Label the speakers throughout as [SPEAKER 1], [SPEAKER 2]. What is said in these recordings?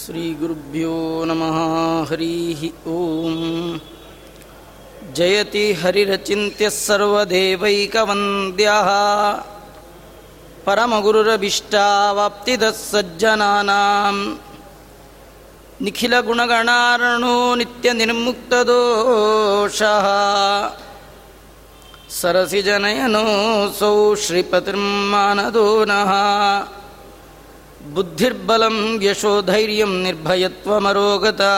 [SPEAKER 1] श्रीगुरुभ्यो नमः। हरिः ॐ जयति हरिरचिन्त्यः सर्वदेवैकवन्द्यः। परमगुरुरभीष्टावाप्तिदः सज्जनानां निखिलगुणगणार्णो नित्यनिर्मुक्तदोषः। सरसिजनयनोऽसौ श्रीपतिर्मानदो नः बुद्धिर्बलं यशोधैर्यं निर्भयत्वमरोगता।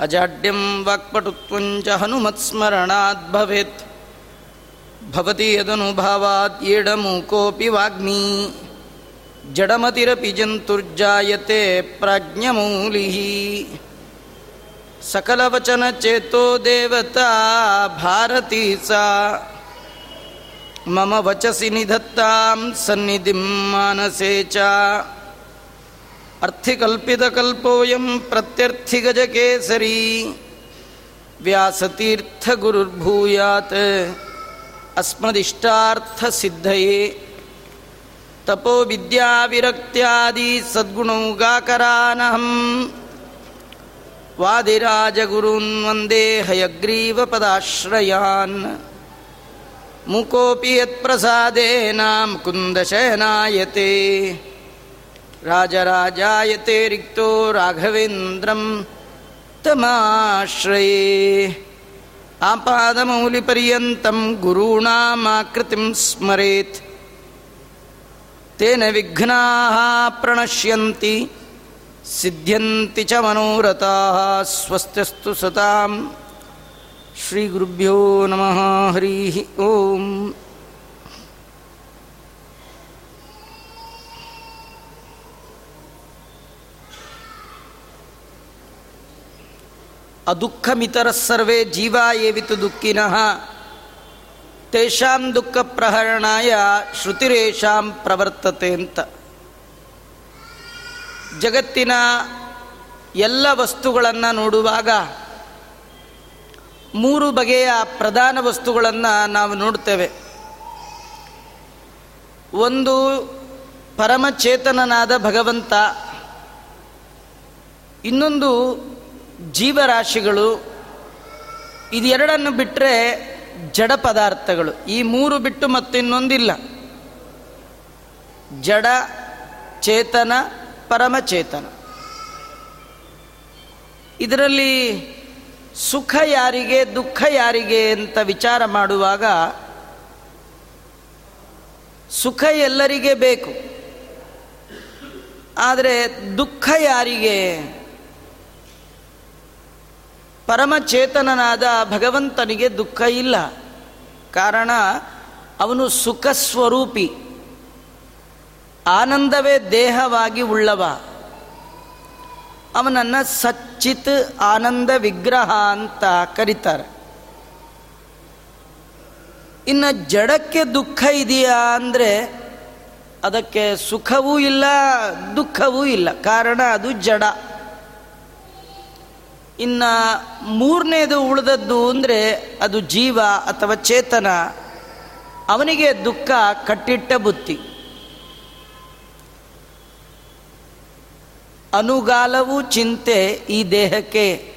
[SPEAKER 1] अजाड्यं वाक्पटुत्वं च हनुमत्स्मरणात् भवेत्। भवति यदनुभावात् येडमूकोऽपि वाग्मी। जडमतिरपि जन्तुर्जायते प्राज्ञमूलिः। सकलवचनचेतो देवता भारती सा मम वचसि निधत्तां सन्निधिं मानसे च। अर्थिकल्पितकल्पोऽयं प्रत्यर्थिगजकेसरी। व्यासतीर्थगुरुर्भूयात् अस्मदिष्टार्थसिद्धये। तपोविद्याविरक्त्यादि सद्गुणौगाकरानहं वादिराजगुरून् वन्दे हयग्रीवपदाश्रयान् मुकोऽपि यत्प्रसादेन मुकुन्दशयनायते राजराजायते रिक्तो राघवेन्द्रं तमाश्रये। आपादमौलिपर्यन्तं गुरूणामाकृतिं स्मरेत्। तेन विघ्नाः प्रणश्यन्ति सिद्ध्यन्ति च मनोरथाः स्वस्त्यस्तु सताम् ಶ್ರೀಗುರುಭ್ಯೋ ನಮಃ ಹರಿ ಓಂ ಅದುಃಖಮಿತರ ಸರ್ವೇ ಜೀವಾ ಏವಿತು ದುಃಖಿನಃ ತೇಷಾಂ ದುಃಖ ಪ್ರಹರಣಾಯ ಶ್ರುತಿರೇಷಾಂ ಪ್ರವರ್ತತೆ ಅಂತ। ಜಗತ್ತಿನ ಎಲ್ಲ ವಸ್ತುಗಳನ್ನು ನೋಡುವಾಗ ಮೂರು ಬಗೆಯ ಪ್ರಧಾನ ವಸ್ತುಗಳನ್ನು ನಾವು ನೋಡ್ತೇವೆ. ಒಂದು ಪರಮಚೇತನನಾದ ಭಗವಂತ, ಇನ್ನೊಂದು ಜೀವರಾಶಿಗಳು, ಇದೆರಡನ್ನು ಬಿಟ್ಟರೆ ಜಡ ಪದಾರ್ಥಗಳು. ಈ ಮೂರು ಬಿಟ್ಟು ಮತ್ತಿನ್ನೊಂದಿಲ್ಲ. ಜಡ, ಚೇತನ ಪರಮಚೇತನ ಇದರಲ್ಲಿ ಸುಖ ಯಾರಿಗೆ, ದುಃಖ ಯಾರಿಗೆ ಅಂತ ವಿಚಾರ ಮಾಡುವಾಗ ಸುಖ ಎಲ್ಲರಿಗೆ ಬೇಕು. ಆದರೆ ದುಃಖ ಯಾರಿಗೆ? ಪರಮಚೇತನನಾದ ಭಗವಂತನಿಗೆ ದುಃಖ ಇಲ್ಲ. ಕಾರಣ ಅವನು ಸುಖ ಸ್ವರೂಪಿ ಆನಂದವೇ ದೇಹವಾಗಿ ಉಳ್ಳವ. ಅವನನ್ನು ಸಚ್ಚಿತ್ ಆನಂದ ವಿಗ್ರಹ ಅಂತ ಕರೀತಾರೆ. ಇನ್ನು ಜಡಕ್ಕೆ ದುಃಖ ಇದೆಯಾ ಅಂದರೆ ಅದಕ್ಕೆ ಸುಖವೂ ಇಲ್ಲ, ದುಃಖವೂ ಇಲ್ಲ. ಕಾರಣ ಅದು ಜಡ. ಇನ್ನು ಮೂರನೇದು ಉಳಿದದ್ದು ಅಂದರೆ ಅದು ಜೀವ ಅಥವಾ ಚೇತನ. ಅವನಿಗೆ ದುಃಖ ಕಟ್ಟಿಟ್ಟ ಬುತ್ತಿ. ಅನುಗಾಲವು ಚಿಂತೆ ಈ ದೇಹಕ್ಕೆ.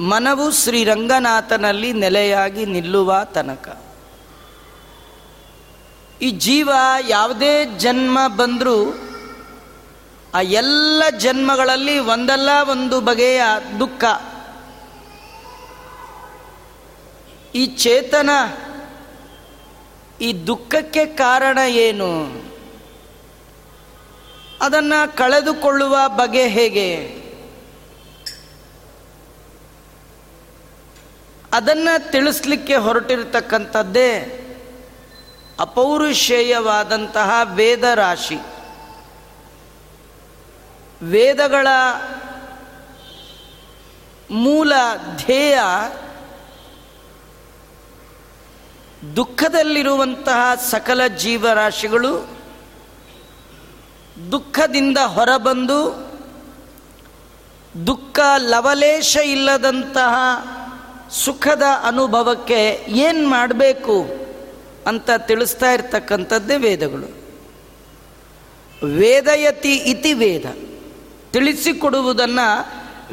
[SPEAKER 1] ಮನವು ಶ್ರೀರಂಗನಾಥನಲ್ಲಿ ನೆಲೆಯಾಗಿ ನಿಲ್ಲುವ ತನಕ. ಈ ಜೀವ ಯಾವುದೇ ಜನ್ಮ ಬಂದರೂ, ಆ ಎಲ್ಲ ಜನ್ಮಗಳಲ್ಲಿ ಒಂದಲ್ಲ ಒಂದು ಬಗೆಯ ದುಃಖ. ಈ ಚೇತನ ಈ ದುಃಖಕ್ಕೆ ಕಾರಣ ಏನು? ಅದನ್ನು ಕಳೆದುಕೊಳ್ಳುವ ಬಗೆ ಹೇಗೆ? ಅದನ್ನು ತಿಳಿಸ್ಲಿಕ್ಕೆ ಹೊರಟಿರ್ತಕ್ಕಂಥದ್ದೇ ಅಪೌರುಷೇಯವಾದಂತಹ ವೇದ ರಾಶಿ ವೇದಗಳ ಮೂಲ ಧ್ಯೇಯ ದುಃಖದಲ್ಲಿರುವಂತಹ ಸಕಲ ಜೀವರಾಶಿಗಳು ದುಃಖದಿಂದ ಹೊರಬಂದು ದುಃಖ ಲವಲೇಶ ಇಲ್ಲದಂತಹ ಸುಖದ ಅನುಭವಕ್ಕೆ ಏನು ಮಾಡಬೇಕು ಅಂತ ತಿಳಿಸ್ತಾ ಇರ್ತಕ್ಕಂಥದ್ದೇ ವೇದಗಳು. ವೇದಯತಿ ಇತಿ ವೇದ. ತಿಳಿಸಿಕೊಡುವುದನ್ನು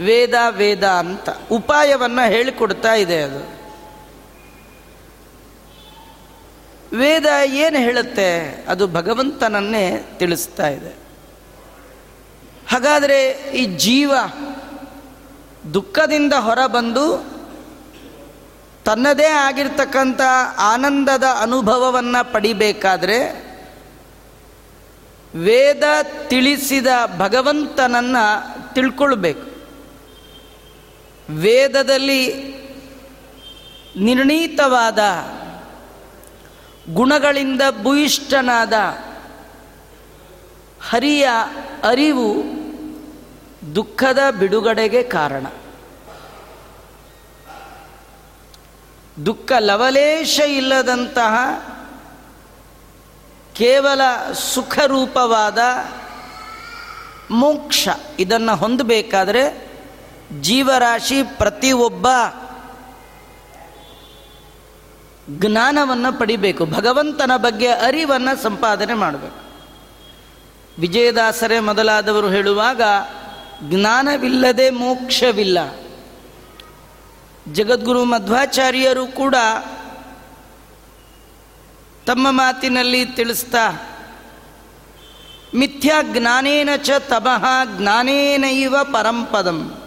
[SPEAKER 1] ವೇದ ವೇದ ಅಂತ ಉಪಾಯವನ್ನು ಹೇಳಿಕೊಡ್ತಾ ಇದೆ ಅದು. ವೇದ ಏನು ಹೇಳುತ್ತೆ? ಅದು ಭಗವಂತನನ್ನೇ ತಿಳಿಸ್ತಾ ಇದೆ. ಹಾಗಾದರೆ ಈ ಜೀವ ದುಃಖದಿಂದ ಹೊರಬಂದು ತನ್ನದೇ ಆಗಿರ್ತಕ್ಕಂಥ ಆನಂದದ ಅನುಭವವನ್ನು ಪಡಿಬೇಕಾದ್ರೆ ವೇದ ತಿಳಿಸಿದ ಭಗವಂತನನ್ನು ತಿಳ್ಕೊಳ್ಬೇಕು. ವೇದದಲ್ಲಿ ನಿರ್ಣೀತವಾದ ಗುಣಗಳಿಂದ ಭೂಯಿಷ್ಠನಾದ ಹರಿಯ ಅರಿವು ದುಃಖದ ಬಿಡುಗಡೆಗೆ ಕಾರಣ. ದುಃಖ ಲವಲೇಶ ಇಲ್ಲದಂತಹ ಕೇವಲ ಸುಖರೂಪವಾದ ಮೋಕ್ಷ ಇದನ್ನು ಹೊಂದಬೇಕಾದ್ರೆ ಜೀವರಾಶಿ ಪ್ರತಿಯೊಬ್ಬ ಜ್ಞಾನವನ್ನು ಪಡಿಬೇಕು, ಭಗವಂತನ ಬಗ್ಗೆ ಅರಿವನ್ನು ಸಂಪಾದನೆ ಮಾಡಬೇಕು. ವಿಜಯದಾಸರೇ ಮೊದಲಾದವರು ಹೇಳುವಾಗ, ಜ್ಞಾನವಿಲ್ಲದೆ ಮೋಕ್ಷವಿಲ್ಲ. ಜಗದ್ಗುರು ಮಧ್ವಾಚಾರ್ಯರು ಕೂಡ ತಮ್ಮ ಮಾತಿನಲ್ಲಿ ತಿಳಿಸ್ತಾ, ಮಿಥ್ಯಾ ಜ್ಞಾನೇನ ಚ ತಮಃ ಜ್ಞಾನೇನೈವ ಪರಂಪದಂ.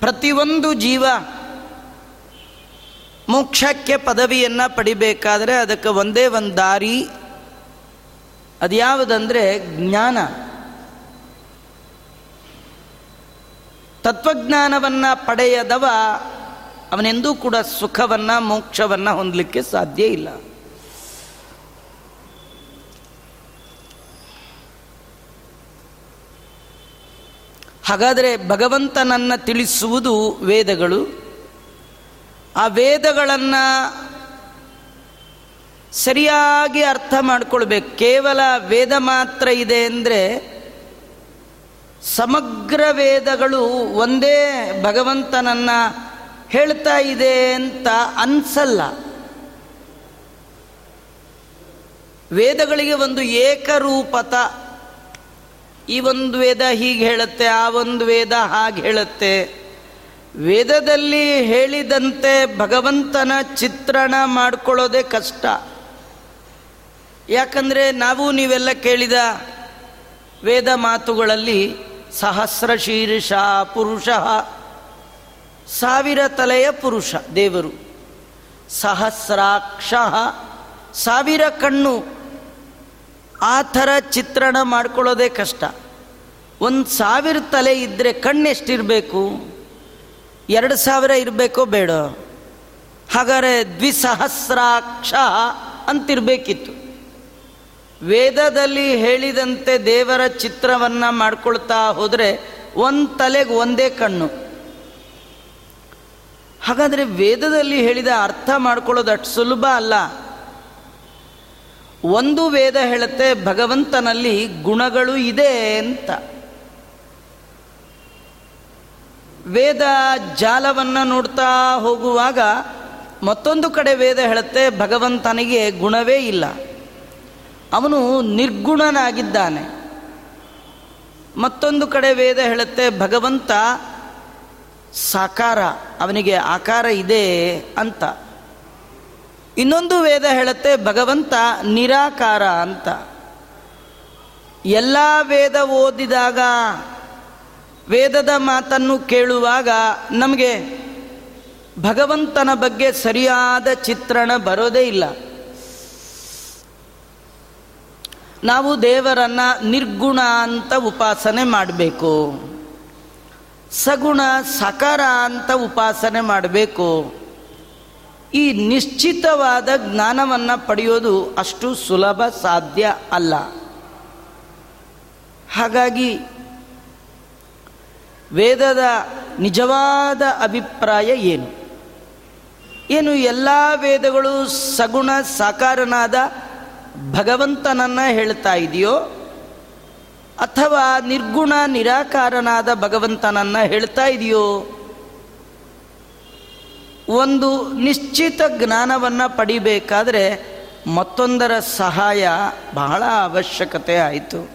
[SPEAKER 1] ಪ್ರತಿಯೊಂದು ಜೀವ ಮೋಕ್ಷಕ್ಕೆ ಪದವಿಯನ್ನು ಪಡಿಬೇಕಾದರೆ ಅದಕ್ಕೆ ಒಂದೇ ಒಂದು ದಾರಿ. ಅದ್ಯಾವುದಂದರೆ ಜ್ಞಾನ. ತತ್ವಜ್ಞಾನವನ್ನು ಪಡೆಯದವ ಅವನೆಂದೂ ಕೂಡ ಸುಖವನ್ನು ಮೋಕ್ಷವನ್ನು ಹೊಂದಲಿಕ್ಕೆ ಸಾಧ್ಯ ಇಲ್ಲ. ಹಾಗಾದರೆ ಭಗವಂತನನ್ನು ತಿಳಿಸುವುದು ವೇದಗಳು. ಆ ವೇದಗಳನ್ನು ಸರಿಯಾಗಿ ಅರ್ಥ ಮಾಡಿಕೊಳ್ಬೇಕು. ಕೇವಲ ವೇದ ಮಾತ್ರ ಇದೆ ಅಂದರೆ ಸಮಗ್ರ ವೇದಗಳು ಒಂದೇ ಭಗವಂತನನ್ನು ಹೇಳ್ತಾ ಇದೆ ಅಂತ ಅನ್ಸಲ್ಲ. ವೇದಗಳಿಗೆ ಒಂದು ಏಕರೂಪತ. ಈ ಒಂದು ವೇದ ಹೀಗೆ ಹೇಳುತ್ತೆ, ಆ ಒಂದು ವೇದ ಹಾಗೆ ಹೇಳುತ್ತೆ. ವೇದದಲ್ಲಿ ಹೇಳಿದಂತೆ ಭಗವಂತನ ಚಿತ್ರಣ ಮಾಡ್ಕೊಳ್ಳೋದೇ ಕಷ್ಟ. ಯಾಕಂದರೆ ನಾವು ನೀವೆಲ್ಲ ಕೇಳಿದ ವೇದ ಮಾತುಗಳಲ್ಲಿ ಸಹಸ್ರ ಶೀರ್ಷ ಪುರುಷ, ಸಾವಿರ ತಲೆಯ ಪುರುಷ ದೇವರು. ಸಹಸ್ರಾಕ್ಷ, ಸಾವಿರ ಕಣ್ಣು, ಆ ಥರ ಚಿತ್ರಣ ಮಾಡ್ಕೊಳ್ಳೋದೇ ಕಷ್ಟ. ಒಂದು ಸಾವಿರ ತಲೆ ಇದ್ದರೆ ಕಣ್ಣೆಷ್ಟಿರಬೇಕು? ಎರಡು ಸಾವಿರ ಇರಬೇಕೋ ಬೇಡ? ಹಾಗಾದರೆ ದ್ವಿಸಹಸ್ರಾಕ್ಷ ಅಂತಿರಬೇಕಿತ್ತು. ವೇದದಲ್ಲಿ ಹೇಳಿದಂತೆ ದೇವರ ಚಿತ್ರವನ್ನು ಮಾಡ್ಕೊಳ್ತಾ ಹೋದರೆ ಒಂದು ತಲೆಗೆ ಒಂದೇ ಕಣ್ಣು. ಹಾಗಾದರೆ ವೇದದಲ್ಲಿ ಹೇಳಿದ ಅರ್ಥ ಮಾಡ್ಕೊಳ್ಳೋದು ಅಷ್ಟು ಸುಲಭ ಅಲ್ಲ. ಒಂದು ವೇದ ಹೇಳುತ್ತೆ, ಭಗವಂತನಲ್ಲಿ ಗುಣಗಳು ಇದೆ ಅಂತ. ವೇದ ಜಾಲವನ್ನು ನೋಡ್ತಾ ಹೋಗುವಾಗ ಮತ್ತೊಂದು ಕಡೆ ವೇದ ಹೇಳುತ್ತೆ, ಭಗವಂತನಿಗೆ ಗುಣವೇ ಇಲ್ಲ. ಅವನು ನಿರ್ಗುಣನಾಗಿದ್ದಾನೆ. ಮತ್ತೊಂದು ಕಡೆ ವೇದ ಹೇಳುತ್ತೆ, ಭಗವಂತ ಸಾಕಾರ, ಅವನಿಗೆ ಆಕಾರ ಇದೆ ಅಂತ. ಇನ್ನೊಂದು ವೇದ ಹೇಳುತ್ತೆ, ಭಗವಂತ ನಿರಾಕಾರ ಅಂತ. ಎಲ್ಲ ವೇದ ಓದಿದಾಗ ವೇದದ ಮಾತನ್ನು ಕೇಳುವಾಗ ನಮಗೆ ಭಗವಂತನ ಬಗ್ಗೆ ಸರಿಯಾದ ಚಿತ್ರಣ ಬರೋದೇ ಇಲ್ಲ. ನಾವು ದೇವರನ್ನ ನಿರ್ಗುಣ ಅಂತ ಉಪಾಸನೆ ಮಾಡಬೇಕು. ಸಗುಣ ಸಕಾರ ಅಂತ ಉಪಾಸನೆ ಮಾಡಬೇಕು. ಈ ನಿಶ್ಚಿತವಾದ ಜ್ಞಾನವನ್ನು ಪಡೆಯೋದು ಅಷ್ಟು ಸುಲಭ ಸಾಧ್ಯ ಅಲ್ಲ. ಹಾಗಾಗಿ ವೇದದ ನಿಜವಾದ ಅಭಿಪ್ರಾಯ ಏನು? ಏನು ಎಲ್ಲ ವೇದಗಳು ಸಗುಣ ಸಾಕಾರನಾದ ಭಗವಂತನನ್ನು ಹೇಳ್ತಾ ಇದೆಯೋ? ಅಥವಾ ನಿರ್ಗುಣ ನಿರಾಕಾರನಾದ ಭಗವಂತನನ್ನು ಹೇಳ್ತಾ ಇದೆಯೋ? ಒಂದು ನಿಶ್ಚಿತ ಜ್ಞಾನವನ್ನು ಪಡಿಬೇಕಾದರೆ ಮತ್ತೊಂದರ ಸಹಾಯ ಬಹಳ ಅವಶ್ಯಕತೆ ಆಯಿತು.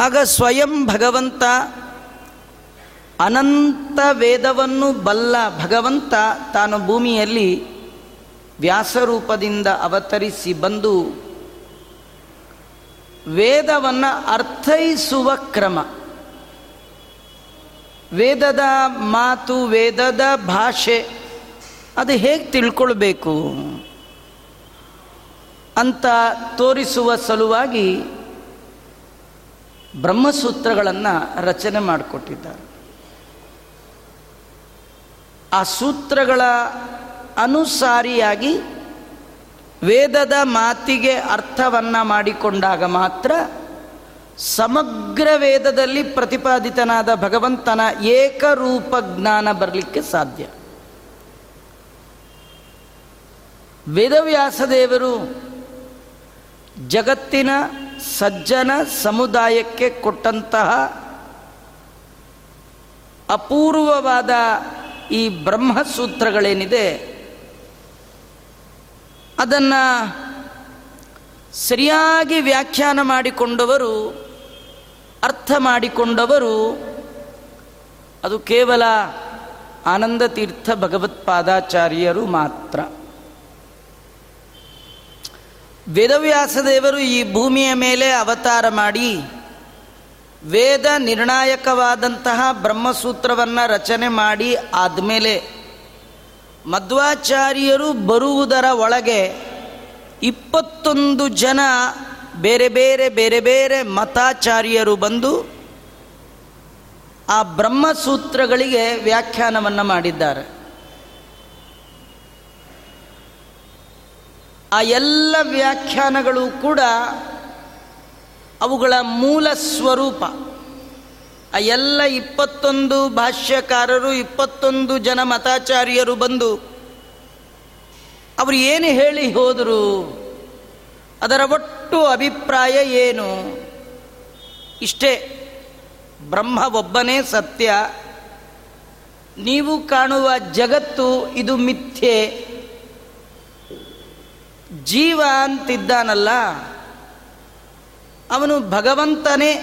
[SPEAKER 1] ಆಗ ಸ್ವಯಂ ಭಗವಂತ ಅನಂತ ವೇದವನ್ನು ಬಲ್ಲ ಭಗವಂತ ತಾನು ಭೂಮಿಯಲ್ಲಿ ವ್ಯಾಸರೂಪದಿಂದ ಅವತರಿಸಿ ಬಂದು ವೇದವನ್ನು ಅರ್ಥೈಸುವ ಕ್ರಮ. ವೇದದ ಮಾತು, ವೇದದ ಭಾಷೆ, ಅದು ಹೇಗೆ ತಿಳ್ಕೊಳ್ಬೇಕು ಅಂತ ತೋರಿಸುವ ಸಲುವಾಗಿ ಬ್ರಹ್ಮಸೂತ್ರಗಳನ್ನು ರಚನೆ ಮಾಡಿಕೊಟ್ಟಿದ್ದಾರೆ. ಆ ಸೂತ್ರಗಳ ಅನುಸಾರಿಯಾಗಿ ವೇದದ ಮಾತಿಗೆ ಅರ್ಥವನ್ನು ಮಾಡಿಕೊಂಡಾಗ ಮಾತ್ರ ಸಮಗ್ರ ವೇದದಲ್ಲಿ ಪ್ರತಿಪಾದಿತನಾದ ಭಗವಂತನ ಏಕರೂಪ ಜ್ಞಾನ ಬರಲಿಕ್ಕೆ ಸಾಧ್ಯ. ವೇದವ್ಯಾಸದೇವರು ಜಗತ್ತಿನ ಸಜ್ಜನ ಸಮುದಾಯಕ್ಕೆ ಕೊಟ್ಟಂತಹ ಅಪೂರ್ವವಾದ ಈ ಬ್ರಹ್ಮಸೂತ್ರಗಳೇನಿದೆ, ಅದನ್ನು ಸರಿಯಾಗಿ ವ್ಯಾಖ್ಯಾನ ಮಾಡಿಕೊಂಡವರು, ಅರ್ಥ ಮಾಡಿಕೊಂಡವರು, ಅದು ಕೇವಲ ಆನಂದ ತೀರ್ಥ ಭಗವತ್ಪಾದಾಚಾರ್ಯರು ಮಾತ್ರ. ವೇದವ್ಯಾಸದೇವರು ಈ ಭೂಮಿಯ ಮೇಲೆ ಅವತಾರ ಮಾಡಿ ವೇದ ನಿರ್ಣಾಯಕವಾದಂತಹ ಬ್ರಹ್ಮಸೂತ್ರವನ್ನು ರಚನೆ ಮಾಡಿ ಆದಮೇಲೆ ಮಧ್ವಾಚಾರ್ಯರು ಬರುವುದರ ಒಳಗೆ ಇಪ್ಪತ್ತೊಂದು ಜನ ಬೇರೆ ಬೇರೆ ಬೇರೆ ಬೇರೆ ಮತಾಚಾರ್ಯರು ಬಂದು ಆ ಬ್ರಹ್ಮಸೂತ್ರಗಳಿಗೆ ವ್ಯಾಖ್ಯಾನವನ್ನು ಮಾಡಿದ್ದಾರೆ. ಆ ಎಲ್ಲ ವ್ಯಾಖ್ಯಾನಗಳು ಕೂಡ ಅವುಗಳ ಮೂಲ ಸ್ವರೂಪ. ಆ ಎಲ್ಲ ಇಪ್ಪತ್ತೊಂದು ಭಾಷ್ಯಕಾರರು, ಇಪ್ಪತ್ತೊಂದು ಜನ ಮತಾಚಾರ್ಯರು ಬಂದು ಅವರು ಏನು ಹೇಳಿ ಹೋದರು, ಅದರ ಒಟ್ಟು ಅಭಿಪ್ರಾಯ ಏನು? ಇಷ್ಟೇ, ಬ್ರಹ್ಮ ಒಬ್ಬನೇ ಸತ್ಯ, ನೀವು ಕಾಣುವ ಜಗತ್ತು ಇದು ಮಿಥ್ಯೆ ಜೀವ ಅಂತಿದ್ದಾನಲ್ಲ, ಅವನು ಭಗವಂತನೇ.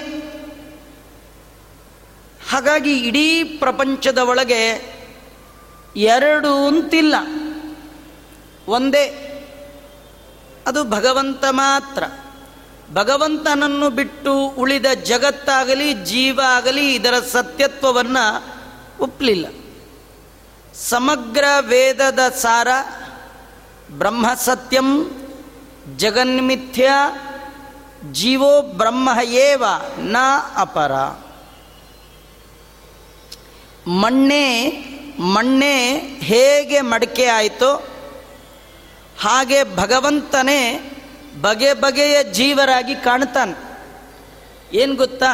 [SPEAKER 1] ಹಾಗಾಗಿ ಇಡೀ ಪ್ರಪಂಚದ ಒಳಗೆ ಎರಡು ಅಂತಿಲ್ಲ. ಒಂದೇ, ಅದು ಭಗವಂತ ಮಾತ್ರ. ಭಗವಂತನನ್ನು ಬಿಟ್ಟು ಉಳಿದ ಜಗತ್ತಾಗಲಿ, ಜೀವ ಆಗಲಿ, ಇದರ ಸತ್ಯತ್ವವನ್ನು ಒಪ್ಪಲಿಲ್ಲ ಸಮಗ್ರ ವೇದದ ಸಾರ ಬ್ರಹ್ಮ ಸತ್ಯಂ ಜಗನ್ಮಿಥ್ಯ ಜೀವೋ ಬ್ರಹ್ಮ ಏವ ನ ಅಪರ. ಮಣ್ಣೆ ಮಣ್ಣೆ ಹೇಗೆ ಮಡಿಕೆ ಆಯಿತೋ, ಹಾಗೆ ಭಗವಂತನೇ ಬಗೆ ಬಗೆಯ ಜೀವರಾಗಿ ಕಾಣ್ತಾನೆ. ಏನು ಗೊತ್ತಾ?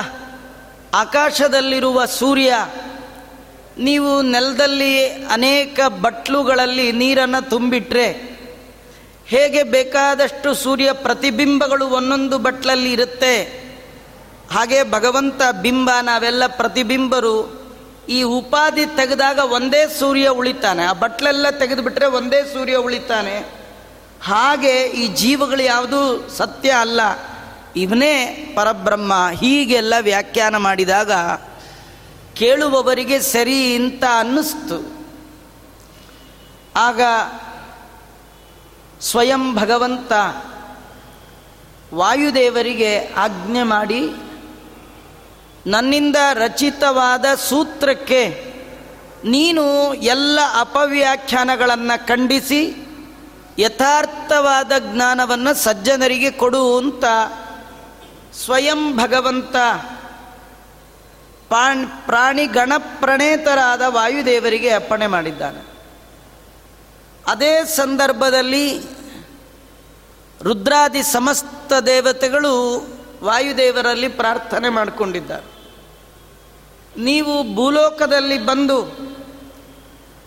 [SPEAKER 1] ಆಕಾಶದಲ್ಲಿರುವ ಸೂರ್ಯ, ನೀವು ನೆಲದಲ್ಲಿ ಅನೇಕ ಬಟ್ಲುಗಳಲ್ಲಿ ನೀರನ್ನು ತುಂಬಿಟ್ರೆ ಹೇಗೆ ಬೇಕಾದಷ್ಟು ಸೂರ್ಯ ಪ್ರತಿಬಿಂಬಗಳು ಒಂದೊಂದು ಬಟ್ಲಲ್ಲಿ ಇರುತ್ತೆ. ಹಾಗೆ ಭಗವಂತ ಬಿಂಬ ನಾವೆಲ್ಲ ಪ್ರತಿಬಿಂಬರು, ಈ ಉಪಾಧಿ ತೆಗೆದಾಗ ಒಂದೇ ಸೂರ್ಯ ಉಳಿತಾನೆ. ಆ ಬಟ್ಲೆಲ್ಲ ತೆಗೆದುಬಿಟ್ರೆ ಒಂದೇ ಸೂರ್ಯ ಉಳಿತಾನೆ. ಹಾಗೆ ಈ ಜೀವಗಳು ಯಾವುದು ಸತ್ಯ ಅಲ್ಲ. ಇವನೇ ಪರಬ್ರಹ್ಮ. ಹೀಗೆಲ್ಲ ವ್ಯಾಖ್ಯಾನ ಮಾಡಿದಾಗ ಕೇಳುವವರಿಗೆ ಸರಿ ಅಂತ ಅನ್ನಿಸ್ತು. ಆಗ ಸ್ವಯಂ ಭಗವಂತ ವಾಯುದೇವರಿಗೆ ಆಜ್ಞೆ ಮಾಡಿ ನನ್ನಿಂದ ರಚಿತವಾದ ಸೂತ್ರಕ್ಕೆ ನೀನು ಎಲ್ಲ ಅಪವ್ಯಾಖ್ಯಾನಗಳನ್ನು ಖಂಡಿಸಿ ಯಥಾರ್ಥವಾದ ಜ್ಞಾನವನ್ನು ಸಜ್ಜನರಿಗೆ ಕೊಡು ಅಂತ ಸ್ವಯಂ ಭಗವಂತ ಪ್ರಾಣಿ ಪ್ರಾಣಿ ಗಣಪ್ರಣೇತರಾದ ವಾಯುದೇವರಿಗೆ ಅಪ್ಪಣೆ ಮಾಡಿದ್ದಾನೆ. ಅದೇ ಸಂದರ್ಭದಲ್ಲಿ ರುದ್ರಾದಿ ಸಮಸ್ತ ದೇವತೆಗಳು ವಾಯುದೇವರಲ್ಲಿ ಪ್ರಾರ್ಥನೆ ಮಾಡಿಕೊಂಡಿದ್ದಾರೆ. ನೀವು ಭೂಲೋಕದಲ್ಲಿ ಬಂದು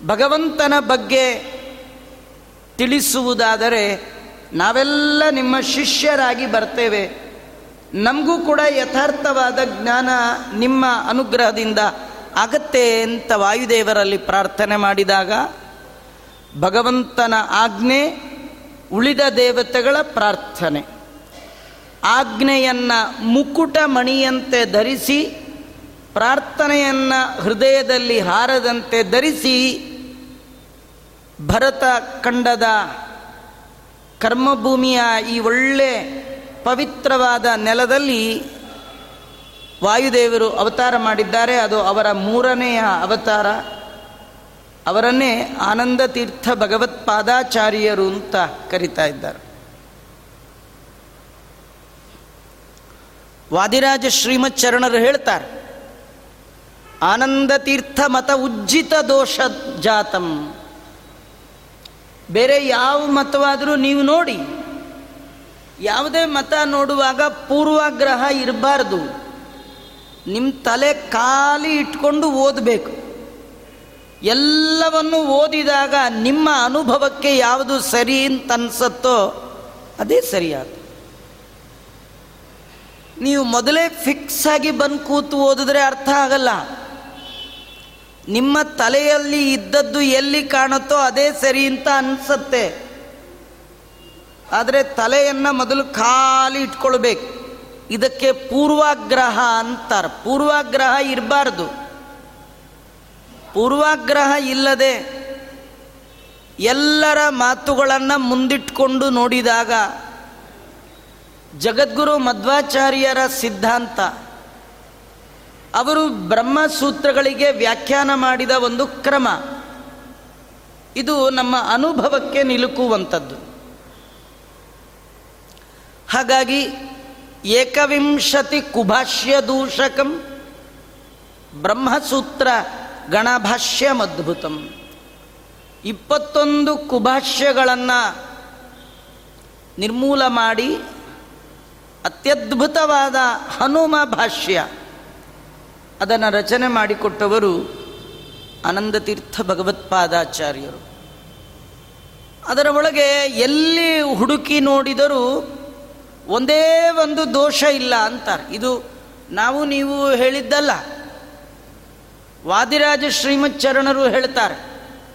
[SPEAKER 1] ಭಗವಂತನ ಬಗ್ಗೆ ತಿಳಿಸುವುದಾದರೆ ನಾವೆಲ್ಲ ನಿಮ್ಮ ಶಿಷ್ಯರಾಗಿ ಬರ್ತೇವೆ. ನಮಗೂ ಕೂಡ ಯಥಾರ್ಥವಾದ ಜ್ಞಾನ ನಿಮ್ಮ ಅನುಗ್ರಹದಿಂದ ಆಗತ್ತೆ ಅಂತ ವಾಯುದೇವರಲ್ಲಿ ಪ್ರಾರ್ಥನೆ ಮಾಡಿದಾಗ ಭಗವಂತನ ಆಜ್ಞೆ ಉಳಿದ ದೇವತೆಗಳ ಪ್ರಾರ್ಥನೆ. ಆಜ್ಞೆಯನ್ನು ಮುಕುಟ ಮಣಿಯಂತೆ ಧರಿಸಿ, ಪ್ರಾರ್ಥನೆಯನ್ನು ಹೃದಯದಲ್ಲಿ ಹಾರದಂತೆ ಧರಿಸಿ, ಭರತ ಕಂಡದ ಕರ್ಮಭೂಮಿಯ ಈ ಒಳ್ಳೆ ಪವಿತ್ರವಾದ ನೆಲದಲ್ಲಿ ವಾಯುದೇವರು ಅವತಾರ ಮಾಡಿದ್ದಾರೆ. ಅದು ಅವರ ಮೂರನೆಯ ಅವತಾರ. ಅವರನ್ನೇ ಆನಂದ ತೀರ್ಥ ಭಗವತ್ಪಾದಾಚಾರ್ಯರು ಅಂತ ಕರಿತಾ ಇದ್ದಾರೆ. ವಾದಿರಾಜ ಶ್ರೀಮತ್ ಚರಣರು ಹೇಳ್ತಾರೆ ಆನಂದ ತೀರ್ಥ ಮತ ಉಜ್ಜಿತ ದೋಷ ಜಾತಂ. ಬೇರೆ ಯಾವ ಮತವಾದರೂ ನೀವು ನೋಡಿ, ಯಾವುದೇ ಮತ ನೋಡುವಾಗ ಪೂರ್ವಾಗ್ರಹ ಇರಬಾರ್ದು. ನಿಮ್ಮ ತಲೆ ಖಾಲಿ ಇಟ್ಕೊಂಡು ಓದಬೇಕು. ಎಲ್ಲವನ್ನು ಓದಿದಾಗ ನಿಮ್ಮ ಅನುಭವಕ್ಕೆ ಯಾವುದು ಸರಿ ಅಂತ ಅನ್ಸತ್ತೋ ಅದೇ ಸರಿಯಾದ. ನೀವು ಮೊದಲೇ ಫಿಕ್ಸ್ ಆಗಿ ಬಂದು ಕೂತು ಓದಿದ್ರೆ ಅರ್ಥ ಆಗಲ್ಲ. ನಿಮ್ಮ ತಲೆಯಲ್ಲಿ ಇದ್ದದ್ದು ಎಲ್ಲಿ ಕಾಣುತ್ತೋ ಅದೇ ಸರಿ ಅಂತ ಅನ್ಸತ್ತೆ. ಆದರೆ ತಲೆಯನ್ನು ಮೊದಲು ಖಾಲಿ ಇಟ್ಕೊಳ್ಬೇಕು. ಇದಕ್ಕೆ ಪೂರ್ವಾಗ್ರಹ ಅಂತಾರೆ. ಪೂರ್ವಾಗ್ರಹ ಇರಬಾರ್ದು. ಪೂರ್ವಾಗ್ರಹ ಇಲ್ಲದೆ ಎಲ್ಲರ ಮಾತುಗಳನ್ನು ಮುಂದಿಟ್ಕೊಂಡು ನೋಡಿದಾಗ ಜಗದ್ಗುರು ಮಧ್ವಾಚಾರ್ಯರ ಸಿದ್ಧಾಂತ, ಅವರು ಬ್ರಹ್ಮಸೂತ್ರಗಳಿಗೆ ವ್ಯಾಖ್ಯಾನ ಮಾಡಿದ ಒಂದು ಕ್ರಮ. ಇದು ನಮ್ಮ ಅನುಭವಕ್ಕೆ ನಿಲುಕುವಂಥದ್ದು. ಹಾಗಾಗಿ ಏಕವಿಂಶತಿ ಕುಭಾಷ್ಯ ದೂಷಕಂ ಬ್ರಹ್ಮಸೂತ್ರ ಗಣಭಾಷ್ಯಮದ್ಭುತಂ. ಇಪ್ಪತ್ತೊಂದು ಕುಭಾಷ್ಯಗಳನ್ನು ನಿರ್ಮೂಲ ಮಾಡಿ ಅತ್ಯದ್ಭುತವಾದ ಹನುಮ ಭಾಷ್ಯ. ಅದನ್ನು ರಚನೆ ಮಾಡಿಕೊಟ್ಟವರು ಆನಂದತೀರ್ಥ ಭಗವತ್ಪಾದಾಚಾರ್ಯರು. ಅದರ ಒಳಗೆ ಎಲ್ಲಿ ಹುಡುಕಿ ನೋಡಿದರೂ ಒಂದೇ ಒಂದು ದೋಷ ಇಲ್ಲ ಅಂತಾರೆ. ಇದು ನಾವು ನೀವು ಹೇಳಿದ್ದಲ್ಲ. ವಾದಿರಾಜ ಶ್ರೀಮತ್ ಚರಣರು ಹೇಳ್ತಾರೆ,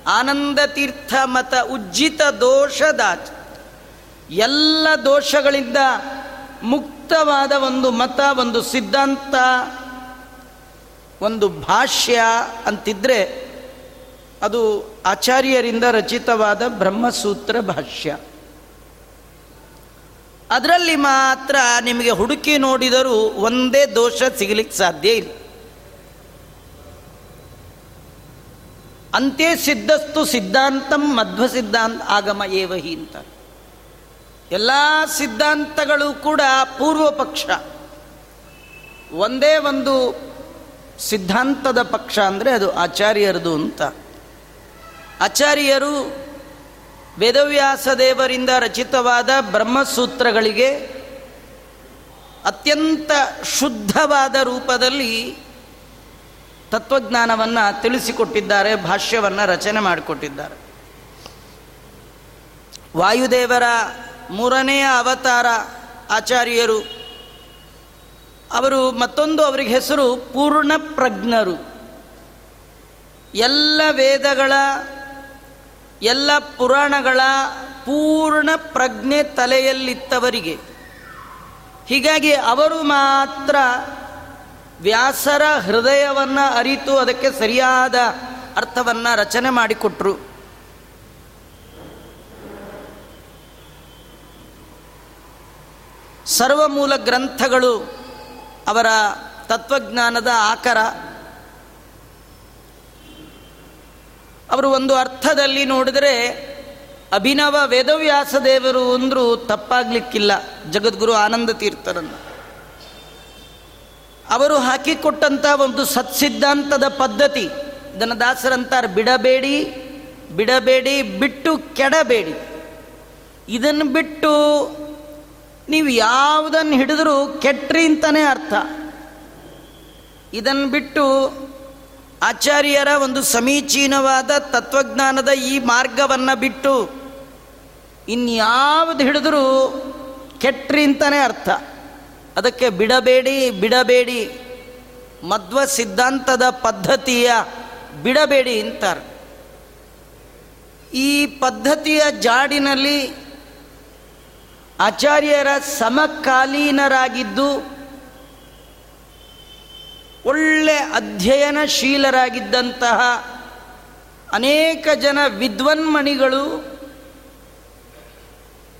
[SPEAKER 1] ಆನಂದ ತೀರ್ಥ ಮತ ಉಜ್ಜಿತ ದೋಷದಾಚ ಎಲ್ಲ ದೋಷಗಳಿಂದ ಮುಕ್ತವಾದ ಒಂದು ಮತ, ಒಂದು ಸಿದ್ಧಾಂತ, ಒಂದು ಭಾಷ್ಯ ಅಂತಿದ್ರೆ ಅದು ಆಚಾರ್ಯರಿಂದ ರಚಿತವಾದ ಬ್ರಹ್ಮಸೂತ್ರ ಭಾಷ್ಯ. ಅದರಲ್ಲಿ ಮಾತ್ರ ನಿಮಗೆ ಹುಡುಕಿ ನೋಡಿದರೂ ಒಂದೇ ದೋಷ ಸಿಗಲಿಕ್ಕೆ ಸಾಧ್ಯ ಇಲ್ಲ. ಅಂತೆ ಸಿದ್ಧಸ್ತು ಸಿದ್ಧಾಂತಂ ಮಧ್ವ ಸಿದ್ಧಾಂತ ಆಗಮ ಏವಹಿ ಅಂತ. ಎಲ್ಲ ಸಿದ್ಧಾಂತಗಳು ಕೂಡ ಪೂರ್ವ ಪಕ್ಷ. ಒಂದೇ ಒಂದು ಸಿದ್ಧಾಂತದ ಪಕ್ಷ ಅಂದರೆ ಅದು ಆಚಾರ್ಯರದು ಅಂತ. ಆಚಾರ್ಯರು ವೇದವ್ಯಾಸ ದೇವರಿಂದ ರಚಿತವಾದ ಬ್ರಹ್ಮಸೂತ್ರಗಳಿಗೆ ಅತ್ಯಂತ ಶುದ್ಧವಾದ ರೂಪದಲ್ಲಿ ತತ್ವಜ್ಞಾನವನ್ನು ತಿಳಿಸಿಕೊಟ್ಟಿದ್ದಾರೆ, ಭಾಷ್ಯವನ್ನು ರಚನೆ ಮಾಡಿಕೊಟ್ಟಿದ್ದಾರೆ. ವಾಯುದೇವರ ಮೂರನೆಯ ಅವತಾರ ಆಚಾರ್ಯರು, ಅವರು ಮತ್ತೊಂದು ಅವರಿಗೆ ಹೆಸರು ಪೂರ್ಣ ಪ್ರಜ್ಞರು. ಎಲ್ಲ ವೇದಗಳ, ಎಲ್ಲ ಪುರಾಣಗಳ ಪೂರ್ಣ ಪ್ರಜ್ಞೆ ತಲೆಯಲ್ಲಿತ್ತವರಿಗೆ. ಹೀಗಾಗಿ ಅವರು ಮಾತ್ರ ವ್ಯಾಸರ ಹೃದಯವನ್ನು ಅರಿತು ಅದಕ್ಕೆ ಸರಿಯಾದ ಅರ್ಥವನ್ನು ರಚನೆ ಮಾಡಿಕೊಟ್ರು. ಸರ್ವಮೂಲ ಗ್ರಂಥಗಳು ಅವರ ತತ್ವಜ್ಞಾನದ ಆಕರ. ಅವರು ಒಂದು ಅರ್ಥದಲ್ಲಿ ನೋಡಿದರೆ ಅಭಿನವ ವೇದವ್ಯಾಸ ದೇವರು ಅಂದರೂ ತಪ್ಪಾಗ್ಲಿಕ್ಕಿಲ್ಲ. ಜಗದ್ಗುರು ಆನಂದ ತೀರ್ಥರನ್ನು. ಅವರು ಹಾಕಿಕೊಟ್ಟಂಥ ಒಂದು ಸತ್ಸಿದ್ಧಾಂತದ ಪದ್ಧತಿ. ಇದನ್ನು ದಾಸರಂತಾರೆ ಬಿಡಬೇಡಿ ಬಿಡಬೇಡಿ, ಬಿಟ್ಟು ಕೆಡಬೇಡಿ. ಇದನ್ನು ಬಿಟ್ಟು ನೀವು ಯಾವುದನ್ನು ಹಿಡಿದರೂ ಕೆಟ್ರಿ ಅಂತಲೇ ಅರ್ಥ. ಇದನ್ನು ಬಿಟ್ಟು ಆಚಾರ್ಯರ ಒಂದು ಸಮೀಚೀನವಾದ ತತ್ವಜ್ಞಾನದ ಈ ಮಾರ್ಗವನ್ನು ಬಿಟ್ಟು ಇನ್ಯಾವುದು ಹಿಡಿದರೂ ಕೆಟ್ರಿ ಅಂತಲೇ ಅರ್ಥ. ಅದಕ್ಕೆ ಬಿಡಬೇಡಿ ಬಿಡಬೇಡಿ. ಮಧ್ವ ಸಿದ್ಧಾಂತದ ಪದ್ಧತಿಯ ಬಿಡಬೇಡಿ ಅಂತಾರೆ. ಈ ಪದ್ಧತಿಯ ಜಾಡಿನಲ್ಲಿ ಆಚಾರ್ಯರ ಸಮಕಾಲೀನರಾಗಿದ್ದು, ಒಳ್ಳೆ ಅಧ್ಯಯನಶೀಲರಾಗಿದ್ದಂತಹ ಅನೇಕ ಜನ ವಿದ್ವನ್ಮಣಿಗಳು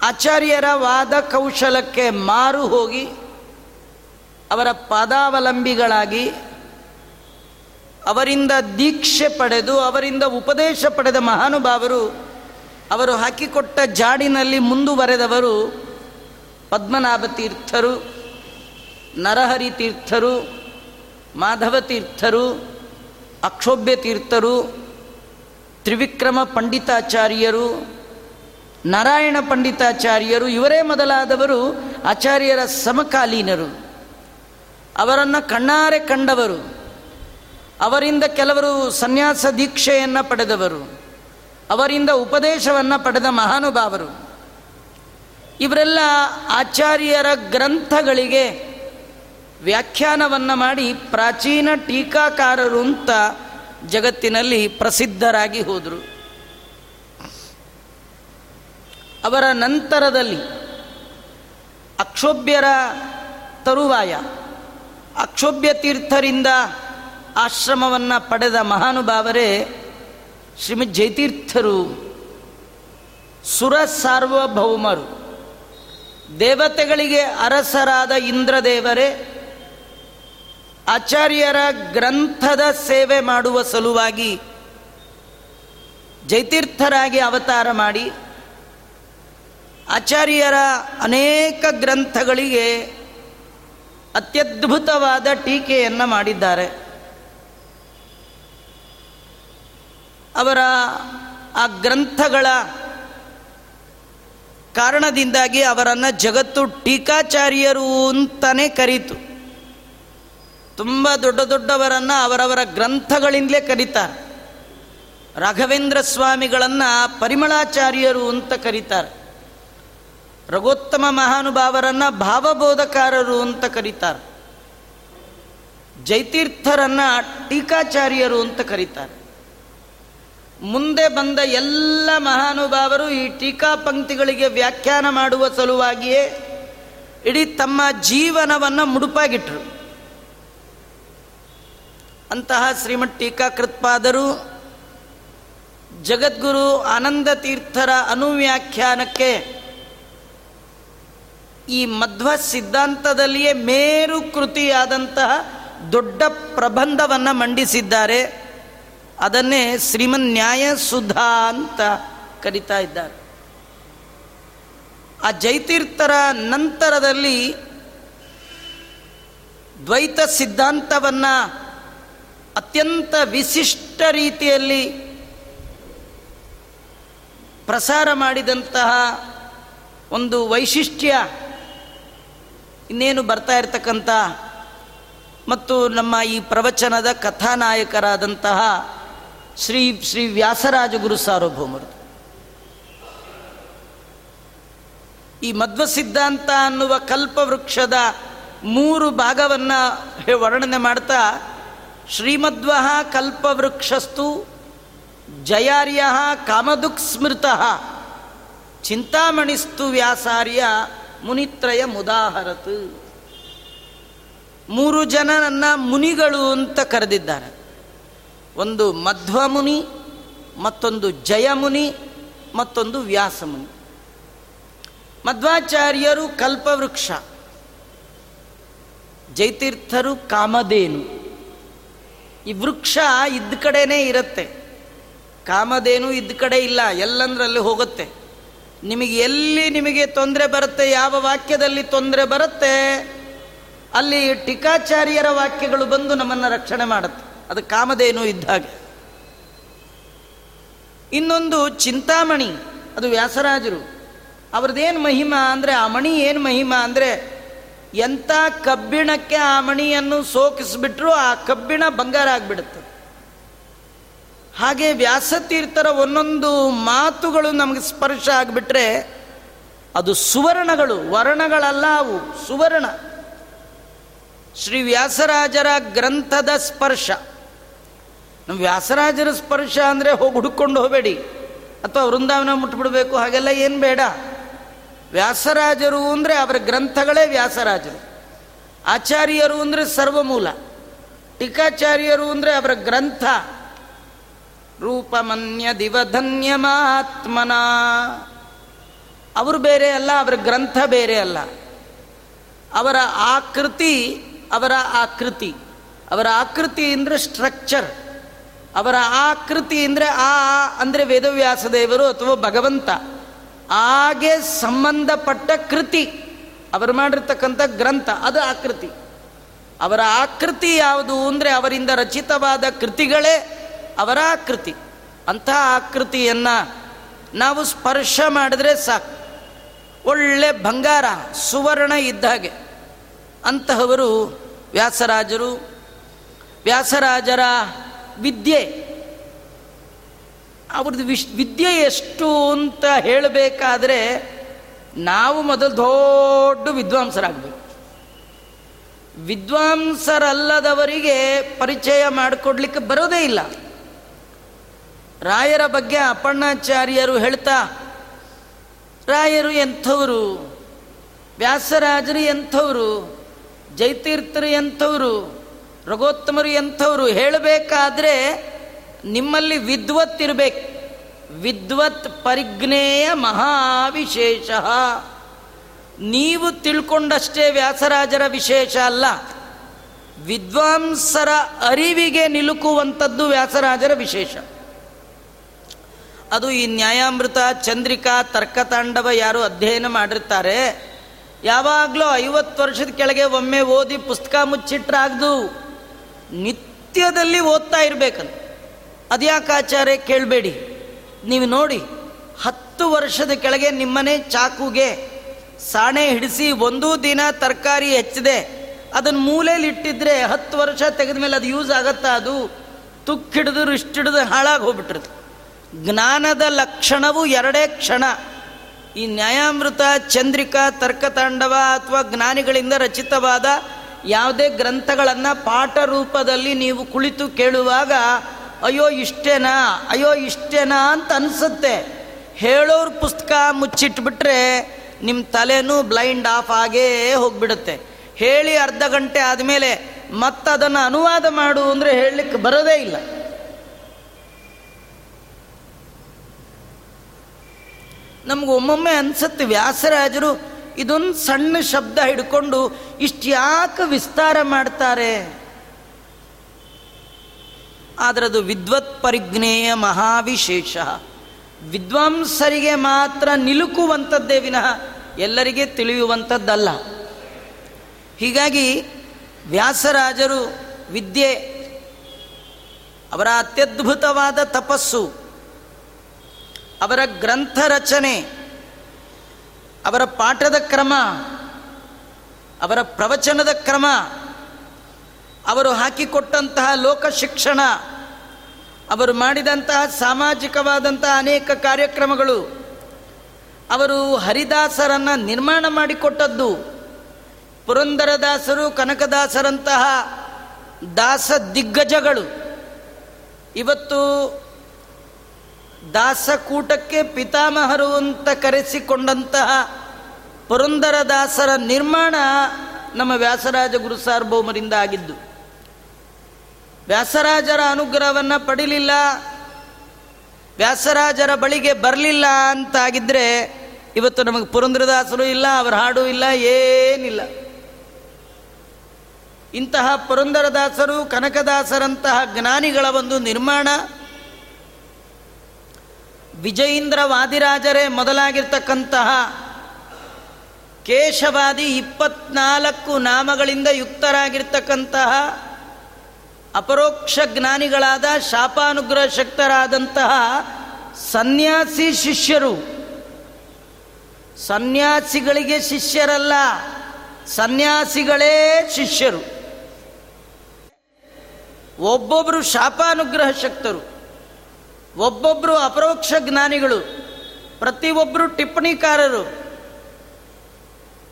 [SPEAKER 1] ಆಚಾರ್ಯರ ವಾದ ಕೌಶಲಕ್ಕೆ ಮಾರು ಹೋಗಿ ಅವರ ಪಾದಾವಲಂಬಿಗಳಾಗಿ ಅವರಿಂದ ದೀಕ್ಷೆ ಪಡೆದು, ಅವರಿಂದ ಉಪದೇಶ ಪಡೆದ ಮಹಾನುಭಾವರು, ಅವರು ಹಾಕಿಕೊಟ್ಟ ಜಾಡಿನಲ್ಲಿ ಮುಂದುವರೆದವರು ಪದ್ಮನಾಭ ತೀರ್ಥರು ನರಹರಿ ತೀರ್ಥರು ಮಾಧವ ತೀರ್ಥರು ಅಕ್ಷೋಭ್ಯ ತೀರ್ಥರು ತ್ರಿವಿಕ್ರಮ ಪಂಡಿತಾಚಾರ್ಯರು, ನಾರಾಯಣ ಪಂಡಿತಾಚಾರ್ಯರು, ಇವರೇ ಮೊದಲಾದವರು ಆಚಾರ್ಯರ ಸಮಕಾಲೀನರು. ಅವರನ್ನು ಕಣ್ಣಾರೆ ಕಂಡವರು. ಅವರಿಂದ ಕೆಲವರು ಸನ್ಯಾಸ ದೀಕ್ಷೆಯನ್ನು ಪಡೆದವರು. ಅವರಿಂದ ಉಪದೇಶವನ್ನು ಪಡೆದ ಮಹಾನುಭಾವರು. ಇವರೆಲ್ಲ ಆಚಾರ್ಯರ ಗ್ರಂಥಗಳಿಗೆ ವ್ಯಾಖ್ಯಾನವನ್ನು ಮಾಡಿ ಪ್ರಾಚೀನ ಟೀಕಾಕಾರರು ಅಂತ ಜಗತ್ತಿನಲ್ಲಿ ಪ್ರಸಿದ್ಧರಾಗಿ ಹೋದರು. ಅವರ ನಂತರದಲ್ಲಿ ಅಕ್ಷೋಭ್ಯರ ತರುವಾಯ ಅಕ್ಷೋಭ್ಯ ತೀರ್ಥರಿಂದ ಆಶ್ರಮವನ್ನು ಪಡೆದ ಮಹಾನುಭಾವರೇ, ಶ್ರೀಮದ್ ಜಯತೀರ್ಥರು ಸುರ ಸಾರ್ವಭೌಮರು ದೇವತೆಗಳಿಗೆ ಅರಸರಾದ ಇಂದ್ರದೇವರೇ, ಆಚಾರ್ಯರ ಗ್ರಂಥದ ಸೇವೆ ಮಾಡುವ ಸಲುವಾಗಿ ಜೈತೀರ್ಥರಾಗಿ ಅವತಾರ ಮಾಡಿ, ಆಚಾರ್ಯರ ಅನೇಕ ಗ್ರಂಥಗಳಿಗೆ ಅತ್ಯದ್ಭುತವಾದ ಟೀಕೆಯನ್ನು ಮಾಡಿದ್ದಾರೆ. ಅವರ ಆ ಗ್ರಂಥಗಳ ಕಾರಣದಿಂದಾಗಿ ಅವರನ್ನು ಜಗತ್ತು ಟೀಕಾಚಾರ್ಯರು ಅಂತಲೇ ಕರೀತು. ತುಂಬ ದೊಡ್ಡ ದೊಡ್ಡವರನ್ನು ಅವರವರ ಗ್ರಂಥಗಳಿಂದಲೇ ಕರೀತಾರೆ. ರಾಘವೇಂದ್ರ ಸ್ವಾಮಿಗಳನ್ನು ಪರಿಮಳಾಚಾರ್ಯರು ಅಂತ ಕರೀತಾರೆ. ರಘೋತ್ತಮ ಮಹಾನುಭಾವರನ್ನು ಭಾವಬೋಧಕಾರರು ಅಂತ ಕರೀತಾರೆ. ಜೈತೀರ್ಥರನ್ನು ಟೀಕಾಚಾರ್ಯರು ಅಂತ ಕರೀತಾರೆ. ಮುಂದೆ ಬಂದ ಎಲ್ಲ ಮಹಾನುಭಾವರು ಈ ಟೀಕಾ ಪಂಕ್ತಿಗಳಿಗೆ ವ್ಯಾಖ್ಯಾನ ಮಾಡುವ ಸಲುವಾಗಿಯೇ ಇಡೀ ತಮ್ಮ ಜೀವನವನ್ನು ಮುಡುಪಾಗಿಟ್ಟರು ಅಂತಹ ಶ್ರೀಮಠ್ ಟೀಕಾಕೃತ್ಪಾದರು ಜಗದ್ಗುರು ಆನಂದ ತೀರ್ಥರ ಅನುವ್ಯಾಖ್ಯಾನಕ್ಕೆ ಈ ಮಧ್ವ ಸಿದ್ಧಾಂತದಲ್ಲಿಯೇ ಮೇರು ಕೃತಿಯಾದಂತಹ ದೊಡ್ಡ ಪ್ರಬಂಧವನ್ನು ಮಂಡಿಸಿದ್ದಾರೆ. ಅದನ್ನೇ ಶ್ರೀಮನ್ ನ್ಯಾಯ ಸುಧಾ ಅಂತ ಕರಿತಾ ಇದ್ದಾರೆ. ಆ ಜೈತೀರ್ಥರ ನಂತರದಲ್ಲಿ ದ್ವೈತ ಸಿದ್ಧಾಂತವನ್ನು ಅತ್ಯಂತ ವಿಶಿಷ್ಟ ರೀತಿಯಲ್ಲಿ ಪ್ರಸಾರ ಮಾಡಿದಂತಹ ಒಂದು ವೈಶಿಷ್ಟ್ಯ ಇನ್ನೇನು ಬರ್ತಾ ಇರತಕ್ಕಂಥ ಮತ್ತು ನಮ್ಮ ಈ ಪ್ರವಚನದ ಕಥಾನಾಯಕರಾದಂತಹ ಶ್ರೀ ಶ್ರೀ ವ್ಯಾಸರಾಜ ಗುರು ಸಾರ್ವಭೌಮರು. ಈ ಮಧ್ವ ಸಿದ್ಧಾಂತ ಅನ್ನುವ ಕಲ್ಪವೃಕ್ಷದ ಮೂರು ಭಾಗವನ್ನು ವರ್ಣನೆ ಮಾಡ್ತಾ ಶ್ರೀಮಧ್ವ ಕಲ್ಪವೃಕ್ಷಸ್ತು ಜಯಾರ್ಯ ಕಾಮದುಕ್ ಸ್ಮೃತಃ ಚಿಂತಾಮಣಿಸ್ತು ವ್ಯಾಸಾರ್ಯ ಮುನಿತ್ರಯ ಮುದಾಹರತ್. ಮೂರು ಜನನನ್ನ ಮುನಿಗಳು ಅಂತ ಕರೆದಿದ್ದಾರೆ. ಒಂದು ಮಧ್ವ ಮುನಿ ಮತ್ತೊಂದು ಜಯಮುನಿ, ಮತ್ತೊಂದು ವ್ಯಾಸಮುನಿ. ಮಧ್ವಾಚಾರ್ಯರು ಕಲ್ಪವೃಕ್ಷ, ಜೈತೀರ್ಥರು ಕಾಮಧೇನು. ಈ ವೃಕ್ಷ ಇದ್ದ ಕಡೆನೇ ಇರುತ್ತೆ. ಕಾಮಧೇನು ಇದ್ದ ಕಡೆ ಇಲ್ಲ, ಎಲ್ಲಂದ್ರಲ್ಲಿ ಹೋಗುತ್ತೆ. ನಿಮಗೆ ಎಲ್ಲಿ ನಿಮಗೆ ತೊಂದರೆ ಬರುತ್ತೆ, ಯಾವ ವಾಕ್ಯದಲ್ಲಿ ತೊಂದರೆ ಬರುತ್ತೆ, ಅಲ್ಲಿ ಟೀಕಾಚಾರ್ಯರ ವಾಕ್ಯಗಳು ಬಂದು ನಮ್ಮನ್ನು ರಕ್ಷಣೆ ಮಾಡುತ್ತೆ. ಅದು ಕಾಮಧೇನು ಇದ್ದಾಗ ಇನ್ನೊಂದು ಚಿಂತಾಮಣಿ, ಅದು ವ್ಯಾಸರಾಜರು. ಅವ್ರದ್ದೇನು ಮಹಿಮಾ ಅಂದರೆ, ಆ ಮಣಿ ಏನು ಮಹಿಮಾ ಅಂದರೆ ಎಂಥ ಕಬ್ಬಿಣಕ್ಕೆ ಆ ಮಣಿಯನ್ನು ಸೋಕಿಸ್ಬಿಟ್ರು ಆ ಕಬ್ಬಿಣ ಬಂಗಾರ ಆಗಿಬಿಡುತ್ತೆ. ಹಾಗೆ ವ್ಯಾಸತೀರ್ಥರ ಒಂದೊಂದು ಮಾತುಗಳು ನಮಗೆ ಸ್ಪರ್ಶ ಆಗಿಬಿಟ್ರೆ ಅದು ಸುವರ್ಣಗಳು, ವರ್ಣಗಳಲ್ಲ ಅವು, ಸುವರ್ಣ. ಶ್ರೀ ವ್ಯಾಸರಾಜರ ಗ್ರಂಥದ ಸ್ಪರ್ಶ. ನಮ್ಮ ವ್ಯಾಸರಾಜರ ಸ್ಪರ್ಶ ಅಂದರೆ ಹೋಗಿ ಹುಡುಕೊಂಡು ಹೋಗಬೇಡಿ. ಅಥವಾ ವೃಂದಾವನ ಮುಟ್ಬಿಡ್ಬೇಕು, ಹಾಗೆಲ್ಲ ಏನು ಬೇಡ. ವ್ಯಾಸರಾಜರು ಅಂದರೆ ಅವರ ಗ್ರಂಥಗಳೇ ವ್ಯಾಸರಾಜರು. ಆಚಾರ್ಯರು ಅಂದರೆ ಸರ್ವಮೂಲ. ಟೀಕಾಚಾರ್ಯರು ಅಂದರೆ ಅವರ ಗ್ರಂಥ. ರೂಪಮನ್ಯ ದಿವಧನ್ಯಮಾತ್ಮನ ಅವರು ಬೇರೆ ಅಲ್ಲ, ಅವರ ಗ್ರಂಥ ಬೇರೆ ಅಲ್ಲ. ಅವರ ಆಕೃತಿ ಅವರ ಆಕೃತಿ. ಅವರ ಆಕೃತಿ ಅಂದರೆ ಸ್ಟ್ರಕ್ಚರ್ ಅವರ ಆಕೃತಿ ಅಂದರೆ ಆ, ಅಂದರೆ ವೇದವ್ಯಾಸ ದೇವರು ಅಥವಾ ಭಗವಂತ. ಹಾಗೆ ಸಂಬಂಧಪಟ್ಟ ಕೃತಿ. ಅವರು ಮಾಡಿರ್ತಕ್ಕಂಥ ಗ್ರಂಥ, ಅದು ಆಕೃತಿ. ಅವರ ಆಕೃತಿ ಯಾವುದು ಅಂದರೆ ಅವರಿಂದ ರಚಿತವಾದ ಕೃತಿಗಳೇ ಅವರ ಆಕೃತಿ. ಅಂತಹ ಆಕೃತಿಯನ್ನು ನಾವು ಸ್ಪರ್ಶ ಮಾಡಿದ್ರೆ ಸಾಕು. ಒಳ್ಳೆ ಬಂಗಾರ, ಸುವರ್ಣ ಇದ್ದ ಹಾಗೆ. ಅಂತಹವರು ವ್ಯಾಸರಾಜರು. ವ್ಯಾಸರಾಜರ ವಿದ್ಯೆ. ಅವ್ರದ್ದು ವಿಶ್, ವಿದ್ಯೆ ಎಷ್ಟು ಅಂತ ಹೇಳಬೇಕಾದ್ರೆ ನಾವು ಮೊದಲು ದೊಡ್ಡ ವಿದ್ವಾಂಸರಾಗಬೇಕು. ವಿದ್ವಾಂಸರಲ್ಲದವರಿಗೆ ಪರಿಚಯ ಮಾಡಿಕೊಡ್ಲಿಕ್ಕೆ ಬರೋದೇ ಇಲ್ಲ. ರಾಯರ ಬಗ್ಗೆ ಅಪ್ಪಣ್ಣಾಚಾರ್ಯರು ಹೇಳ್ತಾ, ರಾಯರು ಎಂಥವರು? ವ್ಯಾಸರಾಜರು ಎಂಥವರು? ಜೈತೀರ್ಥರು ಎಂಥವರು? ರಘೋತ್ತಮರು ಎಂಥವರು? ಹೇಳಬೇಕಾದ್ರೆ ನಿಮ್ಮಲ್ಲಿ ವಿದ್ವತ್ ಇರಬೇಕು ವಿದ್ವತ್ ಪರಿಜ್ಞೇಯ ಮಹಾವಿಶೇಷ. ನೀವು ತಿಳ್ಕೊಂಡಷ್ಟೇ ವ್ಯಾಸರಾಜರ ವಿಶೇಷ ಅಲ್ಲ. ವಿದ್ವಾಂಸರ ಅರಿವಿಗೆ ನಿಲುಕುವಂಥದ್ದು ವ್ಯಾಸರಾಜರ ವಿಶೇಷ. ಅದು ಈ ನ್ಯಾಯಾಮೃತ, ಚಂದ್ರಿಕಾ, ತರ್ಕತಾಂಡವ ಯಾರು ಅಧ್ಯಯನ ಮಾಡಿರ್ತಾರೆ. ಯಾವಾಗಲೂ ಐವತ್ತು ವರ್ಷದ ಕೆಳಗೆ ಒಮ್ಮೆ ಓದಿ ಪುಸ್ತಕ ಮುಚ್ಚಿಟ್ರಾಗ್ದು ನಿತ್ಯದಲ್ಲಿ ಓದ್ತಾ ಇರಬೇಕಂತ. ಅದ್ಯಾಕೆ ಆಚಾರ್ಯ ಕೇಳಬೇಡಿ. ನೀವು ನೋಡಿ, ಹತ್ತು ವರ್ಷದ ಕೆಳಗೆ ನಿಮ್ಮನೆ ಚಾಕುಗೆ ಸಾಣೆ ಹಿಡಿಸಿ ಒಂದೂ ದಿನ ತರಕಾರಿ ಹೆಚ್ಚಿದೆ. ಅದನ್ನು ಮೂಲೆಯಲ್ಲಿ ಇಟ್ಟಿದ್ರೆ ಹತ್ತು ವರ್ಷ ತೆಗೆದ ಮೇಲೆ ಅದು ಯೂಸ್ ಆಗತ್ತಾ ಅದು? ತುಕ್ಕಿಡಿದು ಇಷ್ಟಿಡಿದು ಹಾಳಾಗಿ ಹೋಗ್ಬಿಟ್ಟಿರುತ್ತೆ. ಜ್ಞಾನದ ಲಕ್ಷಣವು ಎರಡೇ ಕ್ಷಣ. ಈ ನ್ಯಾಯಾಮೃತ, ಚಂದ್ರಿಕಾ, ತರ್ಕತಾಂಡವ ಅಥವಾ ಜ್ಞಾನಿಗಳಿಂದ ರಚಿತವಾದ ಯಾವುದೇ ಗ್ರಂಥಗಳನ್ನು ಪಾಠ ರೂಪದಲ್ಲಿ ನೀವು ಕುಳಿತು ಕೇಳುವಾಗ, ಅಯ್ಯೋ ಇಷ್ಟೇನಾ ಅಯ್ಯೋ ಇಷ್ಟೇನಾ ಅಂತ ಅನಿಸುತ್ತೆ. ಹೇಳೋರ ಪುಸ್ತಕ ಮುಚ್ಚಿಟ್ಬಿಟ್ರೆ ನಿಮ್ಮ ತಲೆನೂ ಬ್ಲೈಂಡ್ ಆಫ್ ಆಗೇ ಹೋಗ್ಬಿಡುತ್ತೆ. ಹೇಳಿ ಅರ್ಧ ಗಂಟೆ ಆದಮೇಲೆ ಮತ್ತದನ್ನು ಅನುವಾದ ಮಾಡು ಅಂದರೆ ಹೇಳಲಿಕ್ಕೆ ಬರೋದೇ ಇಲ್ಲ. ನಮ್ಗೆ ಒಮ್ಮೊಮ್ಮೆ ಅನ್ಸತ್ತೆ, ವ್ಯಾಸರಾಜರು ಇದೊಂದು ಸಣ್ಣ ಶಬ್ದ ಹಿಡ್ಕೊಂಡು ಇಷ್ಟು ಯಾಕೆ ವಿಸ್ತಾರ ಮಾಡ್ತಾರೆ? ಆದರೆ ಅದು ವಿದ್ವತ್ ಪರಿಜ್ಞೇಯ ಮಹಾವಿಶೇಷ. ವಿದ್ವಾಂಸರಿಗೆ ಮಾತ್ರ ನಿಲುಕುವಂಥದ್ದೇ ವಿನಃ ಎಲ್ಲರಿಗೆ ತಿಳಿಯುವಂಥದ್ದಲ್ಲ. ಹೀಗಾಗಿ ವ್ಯಾಸರಾಜರು ವಿದ್ಯೆ, ಅವರ ಅತ್ಯದ್ಭುತವಾದ ತಪಸ್ಸು ಅವರ ಗ್ರಂಥ ರಚನೆ, ಅವರ ಪಾಠದ ಕ್ರಮ, ಅವರ ಪ್ರವಚನದ ಕ್ರಮ, ಅವರು ಹಾಕಿಕೊಟ್ಟಂತಹ ಲೋಕ ಶಿಕ್ಷಣ, ಅವರು ಮಾಡಿದಂತಹ ಸಾಮಾಜಿಕವಾದಂತಹ ಅನೇಕ ಕಾರ್ಯಕ್ರಮಗಳು, ಅವರು ಹರಿದಾಸರನ್ನು ನಿರ್ಮಾಣ ಮಾಡಿಕೊಟ್ಟದ್ದು, ಪುರಂದರದಾಸರು, ಕನಕದಾಸರಂತಹ ದಾಸ ದಿಗ್ಗಜಗಳು. ಇವತ್ತು ದಾಸಕೂಟಕ್ಕೆ ಪಿತಾಮಹರು ಅಂತ ಕರೆಸಿಕೊಂಡಂತಹ ಪುರಂದರದಾಸರ ನಿರ್ಮಾಣ ನಮ್ಮ ವ್ಯಾಸರಾಜ ಗುರು ಸಾರ್ವಭೌಮರಿಂದ ಆಗಿದ್ದು. ವ್ಯಾಸರಾಜರ ಅನುಗ್ರಹವನ್ನು ಪಡಿಲಿಲ್ಲ, ವ್ಯಾಸರಾಜರ ಬಳಿಗೆ ಬರಲಿಲ್ಲ ಅಂತಾಗಿದ್ದರೆ ಇವತ್ತು ನಮಗೆ ಪುರಂದ್ರದಾಸರು ಇಲ್ಲ, ಅವರ ಹಾಡು ಇಲ್ಲ, ಏನಿಲ್ಲ. ಇಂತಹ ಪುರಂದರದಾಸರು ಕನಕದಾಸರಂತಹ ಜ್ಞಾನಿಗಳ ಒಂದು ನಿರ್ಮಾಣ ವಿಜಯೀಂದ್ರ ವಾದಿರಾಜರೇ ಮೊದಲಾಗಿರ್ತಕ್ಕಂತಹ ಕೇಶವಾದಿ ಇಪ್ಪತ್ನಾಲ್ಕು ನಾಮಗಳಿಂದ ಯುಕ್ತರಾಗಿರ್ತಕ್ಕಂತಹ ಅಪರೋಕ್ಷ ಜ್ಞಾನಿಗಳಾದ ಶಾಪಾನುಗ್ರಹ ಶಕ್ತರಾದಂತಹ ಸನ್ಯಾಸಿ ಶಿಷ್ಯರು. ಸನ್ಯಾಸಿಗಳಿಗೆ ಶಿಷ್ಯರಲ್ಲ, ಸನ್ಯಾಸಿಗಳೇ ಶಿಷ್ಯರು. ಒಬ್ಬೊಬ್ಬರು ಶಾಪಾನುಗ್ರಹ ಶಕ್ತರು. ಒಬ್ಬೊಬ್ಬರು ಅಪರೋಕ್ಷ ಜ್ಞಾನಿಗಳು ಪ್ರತಿಯೊಬ್ಬರು ಟಿಪ್ಪಣಿಕಾರರು,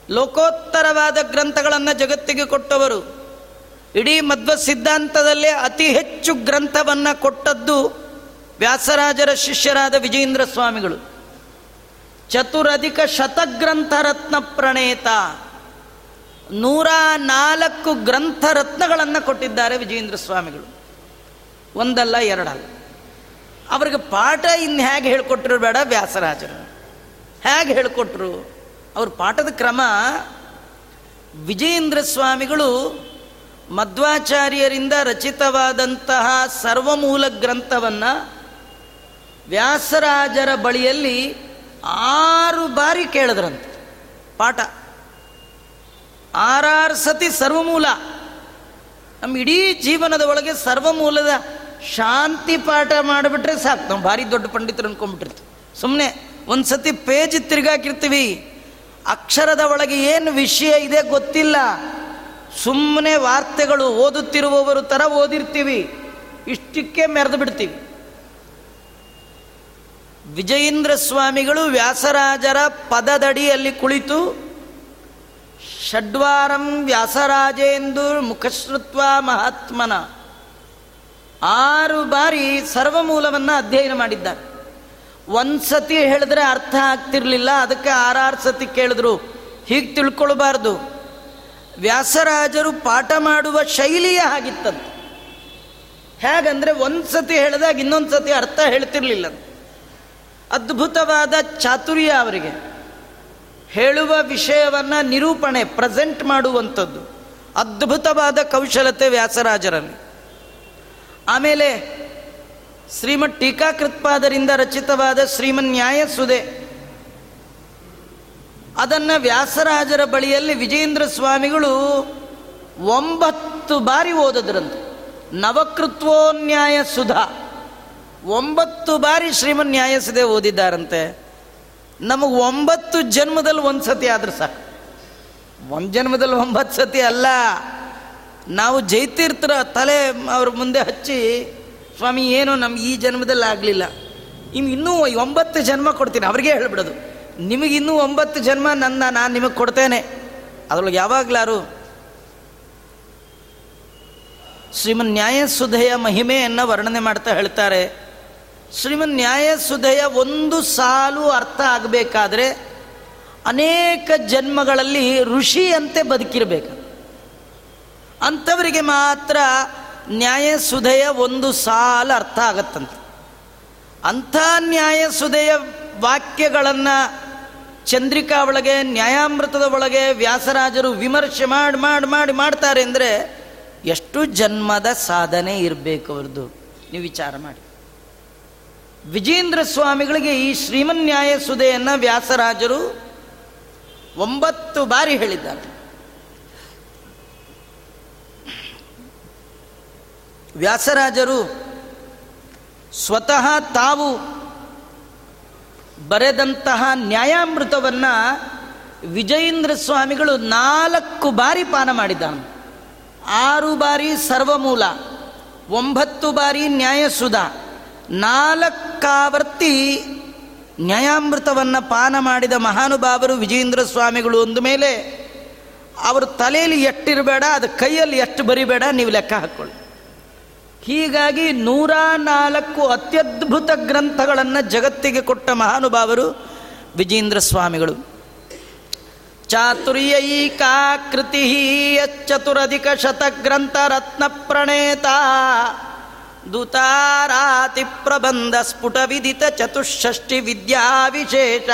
[SPEAKER 1] ಲೋಕೋತ್ತರವಾದ ಗ್ರಂಥಗಳನ್ನು ಜಗತ್ತಿಗೆ ಕೊಟ್ಟವರು, ಇಡೀ ಮಧ್ವ ಸಿದ್ಧಾಂತದಲ್ಲೇ ಅತಿ ಹೆಚ್ಚು ಗ್ರಂಥವನ್ನು ಕೊಟ್ಟದ್ದು ವ್ಯಾಸರಾಜರ ಶಿಷ್ಯರಾದ ವಿಜೇಂದ್ರ ಸ್ವಾಮಿಗಳು. ಚತುರಧಿಕ ಶತಗ್ರಂಥ ರತ್ನ ಪ್ರಣೇತ, ನೂರ ನಾಲ್ಕು ಗ್ರಂಥ ರತ್ನಗಳನ್ನು ಕೊಟ್ಟಿದ್ದಾರೆ ವಿಜಯೇಂದ್ರ ಸ್ವಾಮಿಗಳು. ಒಂದಲ್ಲ ಎರಡಲ್ಲ. ಅವ್ರಿಗೆ ಪಾಠ ಇನ್ನು ಹೇಗೆ ಹೇಳ್ಕೊಟ್ರು ಬೇಡ ವ್ಯಾಸರಾಜರು. ಹೇಗೆ ಹೇಳಿಕೊಟ್ರು? ಅವ್ರ ಪಾಠದ ಕ್ರಮ ವಿಜಯೇಂದ್ರ ಸ್ವಾಮಿಗಳು ಮಧ್ವಾಚಾರ್ಯರಿಂದ ರಚಿತವಾದಂತಹ ಸರ್ವಮೂಲ ಗ್ರಂಥವನ್ನು ವ್ಯಾಸರಾಜರ ಬಳಿಯಲ್ಲಿ ಆರು ಬಾರಿ ಕೇಳಿದ್ರಂತ. ಪಾಠ. ಆರಾರು ಸತಿ ಸರ್ವಮೂಲ. ನಮ್ಮ ಇಡೀ ಜೀವನದ ಒಳಗೆ ಸರ್ವಮೂಲದ ಶಾಂತಿ ಪಾಠ ಮಾಡಿಬಿಟ್ರೆ ಸಾಕು. ನಾವು ಭಾರಿ ದೊಡ್ಡ ಪಂಡಿತರು ಅನ್ಕೊಂಡ್ಬಿಟ್ಟಿರ್ತೀವಿ. ಸುಮ್ಮನೆ ಒಂದು ಸತಿ ಪೇಜ್ ತಿರುಗಾಕಿರ್ತೀವಿ. ಅಕ್ಷರದ ಒಳಗೆ ಏನು ವಿಷಯ ಇದೆ ಗೊತ್ತಿಲ್ಲ. ಸುಮ್ಮನೆ ವಾರ್ತೆಗಳು ಓದುತ್ತಿರುವವರು ಥರ ಓದಿರ್ತೀವಿ. ಇಷ್ಟಕ್ಕೆ ಮೆರೆದು ಬಿಡ್ತೀವಿ. ವಿಜಯೇಂದ್ರ ಸ್ವಾಮಿಗಳು ವ್ಯಾಸರಾಜರ ಪದದಡಿಯಲ್ಲಿ ಕುಳಿತು, ಷಡ್ವಾರಂ ವ್ಯಾಸರಾಜೇಂದು ಮುಖಶ್ರುತ್ವ ಮಹಾತ್ಮನ ಆರು ಬಾರಿ ಸರ್ವಮೂಲವನ್ನು ಅಧ್ಯಯನ ಮಾಡಿದ್ದಾರೆ. ಒಂದು ಸತಿ ಹೇಳಿದ್ರೆ ಅರ್ಥ ಆಗ್ತಿರ್ಲಿಲ್ಲ, ಅದಕ್ಕೆ ಆರಾರು ಸತಿ ಕೇಳಿದ್ರು. ಹೀಗೆ ತಿಳ್ಕೊಳ್ಬಾರ್ದು. ವ್ಯಾಸರಾಜರು ಪಾಠ ಮಾಡುವ ಶೈಲಿಯೇ ಆಗಿತ್ತಂತೆ. ಹೇಗಂದ್ರೆ ಒಂದು ಸತಿ ಹೇಳಿದಾಗ ಇನ್ನೊಂದು ಸತಿ ಅರ್ಥ ಹೇಳ್ತಿರ್ಲಿಲ್ಲ. ಅದ್ಭುತವಾದ ಚಾತುರ್ಯ ಅವರಿಗೆ. ಹೇಳುವ ವಿಷಯವನ್ನು ನಿರೂಪಣೆ ಪ್ರೆಸೆಂಟ್ ಮಾಡುವಂಥದ್ದು. ಅದ್ಭುತವಾದ ಕೌಶಲತೆ ವ್ಯಾಸರಾಜರಲ್ಲಿ. ಆಮೇಲೆ ಶ್ರೀಮತ್ ಟೀಕಾಕೃತ್ಪಾದರಿಂದ ರಚಿತವಾದ ಶ್ರೀಮನ್ ನ್ಯಾಯಸುದೆ. ಅದನ್ನ ಅದನ್ನು ವ್ಯಾಸರಾಜರ ಬಳಿಯಲ್ಲಿ ವಿಜೇಂದ್ರ ಸ್ವಾಮಿಗಳು ಒಂಬತ್ತು ಬಾರಿ ಓದದ್ರಂತೆ. ನವಕೃತ್ವೋನ್ಯಾಯ ಸುಧಾ ಒಂಬತ್ತು ಬಾರಿ ಶ್ರೀಮನ್ ನ್ಯಾಯಸುದೆ ಓದಿದ್ದಾರಂತೆ. ನಮಗೆ ಒಂಬತ್ತು ಜನ್ಮದಲ್ಲಿ ಒಂದು ಸತಿ ಆದ್ರೆ ಸಾಕು. ಒಂದು ಜನ್ಮದಲ್ಲಿ ಒಂಬತ್ತು ಸತಿ ಅಲ್ಲ. ನಾವು ಜೈತೀರ್ಥರ ತಲೆ ಅವ್ರ ಮುಂದೆ ಹಚ್ಚಿ, ಸ್ವಾಮಿ, ಏನು ನಮ್ಗೆ ಈ ಜನ್ಮದಲ್ಲಿ ಆಗಲಿಲ್ಲ. ಇನ್ನು ಇನ್ನೂ ಒಂಬತ್ತು ಜನ್ಮ ಕೊಡ್ತೀನಿ, ಅವ್ರಿಗೆ ಹೇಳ್ಬಿಡೋದು. ನಿಮಗೆ ಇನ್ನೂ ಒಂಬತ್ತು ಜನ್ಮ ನನ್ನ, ನಾನು ನಿಮಗೆ ಕೊಡ್ತೇನೆ. ಅದ್ರೊಳಗೆ ಯಾವಾಗಲಾರು, ಶ್ರೀಮನ್ ನ್ಯಾಯಸುಧೆಯ ಮಹಿಮೆಯನ್ನು ವರ್ಣನೆ ಮಾಡ್ತಾ ಹೇಳ್ತಾರೆ. ಶ್ರೀಮನ್ ನ್ಯಾಯಸುಧೆಯ ಒಂದು ಸಾಲು ಅರ್ಥ ಆಗಬೇಕಾದ್ರೆ, ಅನೇಕ ಜನ್ಮಗಳಲ್ಲಿ ಋಷಿಯಂತೆ ಬದುಕಿರಬೇಕು. ಅಂಥವರಿಗೆ ಮಾತ್ರ ನ್ಯಾಯಸುಧೆಯ ಒಂದು ಸಾಲ ಅರ್ಥ ಆಗತ್ತಂತೆ. ಅಂಥ ನ್ಯಾಯಸುಧೆಯ ವಾಕ್ಯಗಳನ್ನು ಚಂದ್ರಿಕಾ ಒಳಗೆ, ನ್ಯಾಯಾಮೃತದ ಒಳಗೆ ವ್ಯಾಸರಾಜರು ವಿಮರ್ಶೆ ಮಾಡಿ ಮಾಡಿ ಮಾಡಿ, ಮಾಡ್ತಾರೆ ಅಂದರೆ ಎಷ್ಟು ಜನ್ಮದ ಸಾಧನೆ ಇರಬೇಕು ಅವ್ರದ್ದು. ನೀವು ವಿಚಾರ ಮಾಡಿ. ವಿಜೇಂದ್ರ ಸ್ವಾಮಿಗಳಿಗೆ ಈ ಶ್ರೀಮನ್ ಸುಧೆಯನ್ನು ವ್ಯಾಸರಾಜರು ಒಂಬತ್ತು ಬಾರಿ ಹೇಳಿದ್ದಾರೆ. ವ್ಯಾಸರಾಜರು ಸ್ವತಃ ತಾವು ಬರೆದಂತಹ ನ್ಯಾಯಾಮೃತವನ್ನು ವಿಜಯೇಂದ್ರ ಸ್ವಾಮಿಗಳು ನಾಲ್ಕು ಬಾರಿ ಪಾನ ಮಾಡಿದ್ದಾನೆ. ಆರು ಬಾರಿ ಸರ್ವಮೂಲ, ಒಂಬತ್ತು ಬಾರಿ ನ್ಯಾಯಸುಧ, ನಾಲ್ಕಾವರ್ತಿ ನ್ಯಾಯಾಮೃತವನ್ನು ಪಾನ ಮಾಡಿದ ಮಹಾನುಭಾವರು ವಿಜಯೇಂದ್ರ ಸ್ವಾಮಿಗಳು ಒಂದು ಮೇಲೆ, ಅವ್ರ ತಲೆಯಲ್ಲಿ ಎಷ್ಟಿರಬೇಡ, ಅದು ಕೈಯಲ್ಲಿ ಎಷ್ಟು ಬರಿಬೇಡ, ನೀವು ಲೆಕ್ಕ ಹಾಕ್ಕೊಳ್ಳಿ ಹೀಗಾಗಿ ನೂರ ನಾಲ್ಕು ಅತ್ಯದ್ಭುತ ಗ್ರಂಥಗಳನ್ನು ಜಗತ್ತಿಗೆ ಕೊಟ್ಟ ಮಹಾನುಭಾವರು ವಿಜೇಂದ್ರ ಸ್ವಾಮಿಗಳು. ಚಾತುರ್ಯೈಕಾಕೃತಿ ಚತುರಧಿಕ ಶತಗ್ರಂಥ ರತ್ನ ಪ್ರಣೇತ ದುತಾರಾತಿ ಪ್ರಬಂಧ ಸ್ಫುಟ ವಿದಿತ ಚತುಷ್ಷಷ್ಟಿ ವಿದ್ಯಾ ವಿಶೇಷ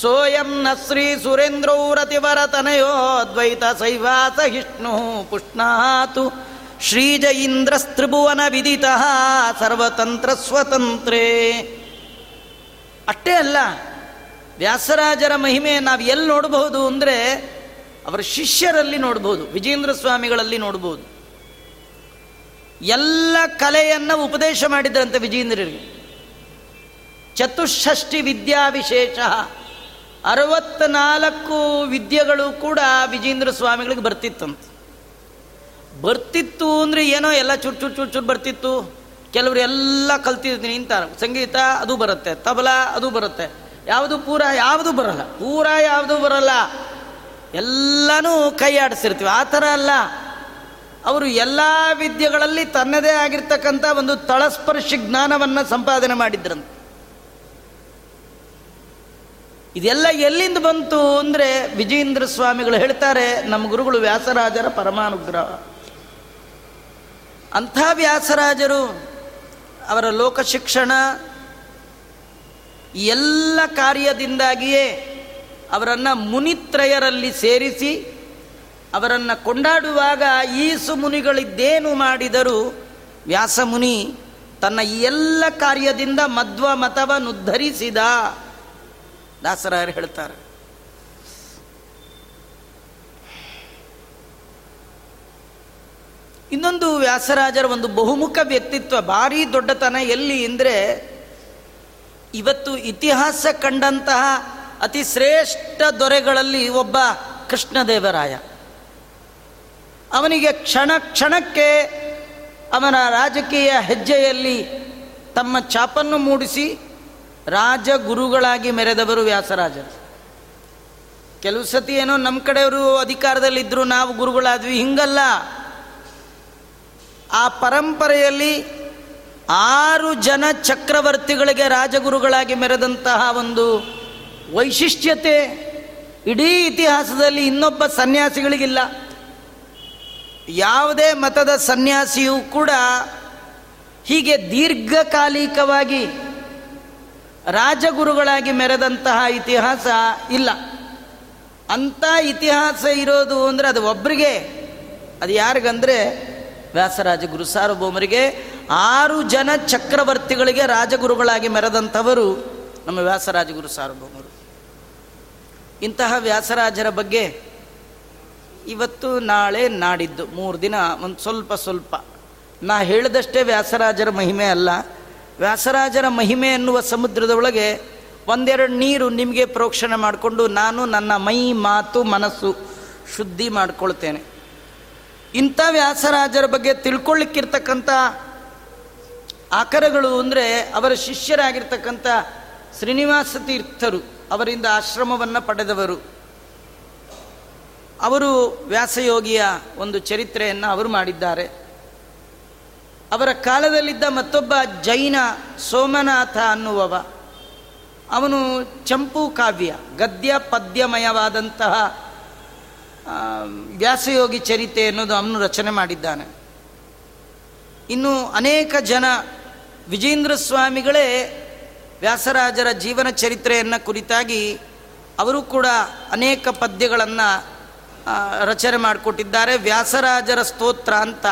[SPEAKER 1] ಸೋಯಂ ನ ಶ್ರೀ ಸುರೇಂದ್ರೌರತಿವರತನಯೋ ದ್ವೈತ ಸೈವಾಸಹಿಷ್ಣು ಪುಷ್ಣಾತು ಶ್ರೀಜ ಇಂದ್ರಸ್ತ್ರಿಭುವನ ವಿದಿತ ಸರ್ವತಂತ್ರ ಸ್ವತಂತ್ರೇ. ಅಷ್ಟೇ ಅಲ್ಲ, ವ್ಯಾಸರಾಜರ ಮಹಿಮೆ ನಾವು ಎಲ್ಲಿ ನೋಡಬಹುದು ಅಂದರೆ ಅವರ ಶಿಷ್ಯರಲ್ಲಿ ನೋಡಬಹುದು, ವಿಜೇಂದ್ರ ಸ್ವಾಮಿಗಳಲ್ಲಿ ನೋಡಬಹುದು. ಎಲ್ಲ ಕಲೆಯನ್ನು ಉಪದೇಶ ಮಾಡಿದ್ರಂತೆ ವಿಜೇಂದ್ರರಿಗೆ. ಚತುಷ್ಷಷ್ಟಿ ವಿದ್ಯಾ ವಿಶೇಷ ಅರವತ್ನಾಲ್ಕು ವಿದ್ಯೆಗಳು ಕೂಡ ವಿಜೇಂದ್ರ ಸ್ವಾಮಿಗಳಿಗೆ ಬರ್ತಿತ್ತಂತೆ. ಬರ್ತಿತ್ತು ಅಂದರೆ ಏನೋ ಎಲ್ಲ ಚುಟ್ ಚುಟ್ ಚುಟ್ ಚುಟ್ ಬರ್ತಿತ್ತು. ಕೆಲವರು ಎಲ್ಲ ಕಲ್ತಿದ್ದೀನಿ ನಿಂತಾರೆ ಸಂಗೀತ ಅದು ಬರುತ್ತೆ, ತಬಲ ಅದು ಬರುತ್ತೆ. ಯಾವುದು ಪೂರ ಯಾವುದು ಬರಲ್ಲ, ಪೂರ ಯಾವುದು ಬರಲ್ಲ. ಎಲ್ಲನೂ ಕೈ ಆಡಿಸಿರ್ತೀವಿ, ಆ ಥರ ಅಲ್ಲ. ಅವರು ಎಲ್ಲ ವಿದ್ಯೆಗಳಲ್ಲಿ ತನ್ನದೇ ಆಗಿರ್ತಕ್ಕಂಥ ಒಂದು ತಳಸ್ಪರ್ಶಿ ಜ್ಞಾನವನ್ನು ಸಂಪಾದನೆ ಮಾಡಿದ್ರಂತೆ. ಇದೆಲ್ಲ ಎಲ್ಲಿಂದ ಬಂತು ಅಂದರೆ ವಿಜೇಂದ್ರ ಸ್ವಾಮಿಗಳು ಹೇಳ್ತಾರೆ, ನಮ್ಮ ಗುರುಗಳು ವ್ಯಾಸರಾಜರ ಪರಮಾನುಗ್ರಹ. ಅಂಥ ವ್ಯಾಸರಾಜರು, ಅವರ ಲೋಕ ಶಿಕ್ಷಣ, ಎಲ್ಲ ಕಾರ್ಯದಿಂದಾಗಿಯೇ ಅವರನ್ನು ಮುನಿತ್ರಯರಲ್ಲಿ ಸೇರಿಸಿ, ಅವರನ್ನು ಕೊಂಡಾಡುವಾಗ ಈಸು ಮುನಿಗಳಿದ್ದೇನು ಮಾಡಿದರು ವ್ಯಾಸಮುನಿ ತನ್ನ ಎಲ್ಲ ಕಾರ್ಯದಿಂದ ಮಧ್ವ ಮತವನ್ನುದ್ಧರಿಸಿದ ದಾಸರಾಯರು ಹೇಳ್ತಾರೆ. ಇನ್ನೊಂದು ವ್ಯಾಸರಾಜರ ಒಂದು ಬಹುಮುಖ ವ್ಯಕ್ತಿತ್ವ, ಭಾರಿ ದೊಡ್ಡತನ ಎಲ್ಲಿ ಅಂದರೆ ಇವತ್ತು ಇತಿಹಾಸ ಕಂಡಂತಹ ಅತಿ ಶ್ರೇಷ್ಠ ದೊರೆಗಳಲ್ಲಿ ಒಬ್ಬ ಕೃಷ್ಣದೇವರಾಯ. ಅವನಿಗೆ ಕ್ಷಣ ಕ್ಷಣಕ್ಕೆ ಅವನ ರಾಜಕೀಯ ಹೆಜ್ಜೆಯಲ್ಲಿ ತಮ್ಮ ಚಾಪನ್ನು ಮೂಡಿಸಿ ರಾಜಗುರುಗಳಾಗಿ ಮೆರೆದವರು ವ್ಯಾಸರಾಜರು. ಕೆಲವು ಸತಿ ಏನೋ ನಮ್ಮ ಕಡೆಯವರು ಅಧಿಕಾರದಲ್ಲಿದ್ದರು ನಾವು ಗುರುಗಳಾದ್ವಿ, ಹಿಂಗಲ್ಲ. ಆ ಪರಂಪರೆಯಲ್ಲಿ ಆರು ಜನ ಚಕ್ರವರ್ತಿಗಳಿಗೆ ರಾಜಗುರುಗಳಾಗಿ ಮೆರೆದಂತಹ ಒಂದು ವೈಶಿಷ್ಟ್ಯತೆ ಇಡೀ ಇತಿಹಾಸದಲ್ಲಿ ಇನ್ನೊಬ್ಬ ಸನ್ಯಾಸಿಗಳಿಗಿಲ್ಲ. ಯಾವುದೇ ಮತದ ಸನ್ಯಾಸಿಯೂ ಕೂಡ ಹೀಗೆ ದೀರ್ಘಕಾಲಿಕವಾಗಿ ರಾಜಗುರುಗಳಾಗಿ ಮೆರೆದಂತಹ ಇತಿಹಾಸ ಇಲ್ಲ. ಅಂಥ ಇತಿಹಾಸ ಇರೋದು ಅಂದರೆ ಅದು ಒಬ್ಬರಿಗೆ ಅದು ಯಾರಿಗಂದರೆ ವ್ಯಾಸರಾಜ ಗುರು ಸಾರ್ವಭೌಮರಿಗೆ ಆರು ಜನ ಚಕ್ರವರ್ತಿಗಳಿಗೆ ರಾಜಗುರುಗಳಾಗಿ ಮೆರೆದಂಥವರು ನಮ್ಮ ವ್ಯಾಸರಾಜ ಗುರು ಸಾರ್ವಭೌಮರು. ಇಂತಹ ವ್ಯಾಸರಾಜರ ಬಗ್ಗೆ ಇವತ್ತು ನಾಳೆ ನಾಡಿದ್ದು ಮೂರು ದಿನ, ಒಂದು ಸ್ವಲ್ಪ ಸ್ವಲ್ಪ. ನಾ ಹೇಳಿದಷ್ಟೇ ವ್ಯಾಸರಾಜರ ಮಹಿಮೆ ಅಲ್ಲ. ವ್ಯಾಸರಾಜರ ಮಹಿಮೆ ಎನ್ನುವ ಸಮುದ್ರದ ಒಳಗೆ ಒಂದೆರಡು ನೀರು ನಿಮಗೆ ಪ್ರೋಕ್ಷಣೆ ಮಾಡಿಕೊಂಡು ನಾನು ನನ್ನ ಮೈ, ಮಾತು, ಮನಸ್ಸು ಶುದ್ಧಿ ಮಾಡಿಕೊಳ್ತೇನೆ. ಇಂಥ ವ್ಯಾಸರಾಜರ ಬಗ್ಗೆ ತಿಳ್ಕೊಳ್ಳಿಕ್ಕಿರ್ತಕ್ಕಂಥ ಆಕರಗಳು ಅಂದರೆ ಅವರ ಶಿಷ್ಯರಾಗಿರ್ತಕ್ಕಂಥ ಶ್ರೀನಿವಾಸ ತೀರ್ಥರು ಅವರಿಂದ ಆಶ್ರಮವನ್ನು ಪಡೆದವರು. ಅವರು ವ್ಯಾಸಯೋಗಿಯ ಒಂದು ಚರಿತ್ರೆಯನ್ನು ಅವರು ಮಾಡಿದ್ದಾರೆ. ಅವರ ಕಾಲದಲ್ಲಿದ್ದ ಮತ್ತೊಬ್ಬ ಜೈನ ಸೋಮನಾಥ ಅನ್ನುವವ. ಅವನು ಚಂಪು ಕಾವ್ಯ, ಗದ್ಯ ಪದ್ಯಮಯವಾದಂತಹ ವ್ಯಾಸಯೋಗಿ ಚರಿತೆ ಅನ್ನೋದು ಅವನು ರಚನೆ ಮಾಡಿದ್ದಾನೆ. ಇನ್ನು ಅನೇಕ ಜನ ವಿಜೇಂದ್ರ ಸ್ವಾಮಿಗಳೇ ವ್ಯಾಸರಾಜರ ಜೀವನ ಚರಿತ್ರೆಯನ್ನು ಕುರಿತಾಗಿ ಅವರು ಕೂಡ ಅನೇಕ ಪದ್ಯಗಳನ್ನು ರಚನೆ ಮಾಡಿಕೊಟ್ಟಿದ್ದಾರೆ. ವ್ಯಾಸರಾಜರ ಸ್ತೋತ್ರ ಅಂತ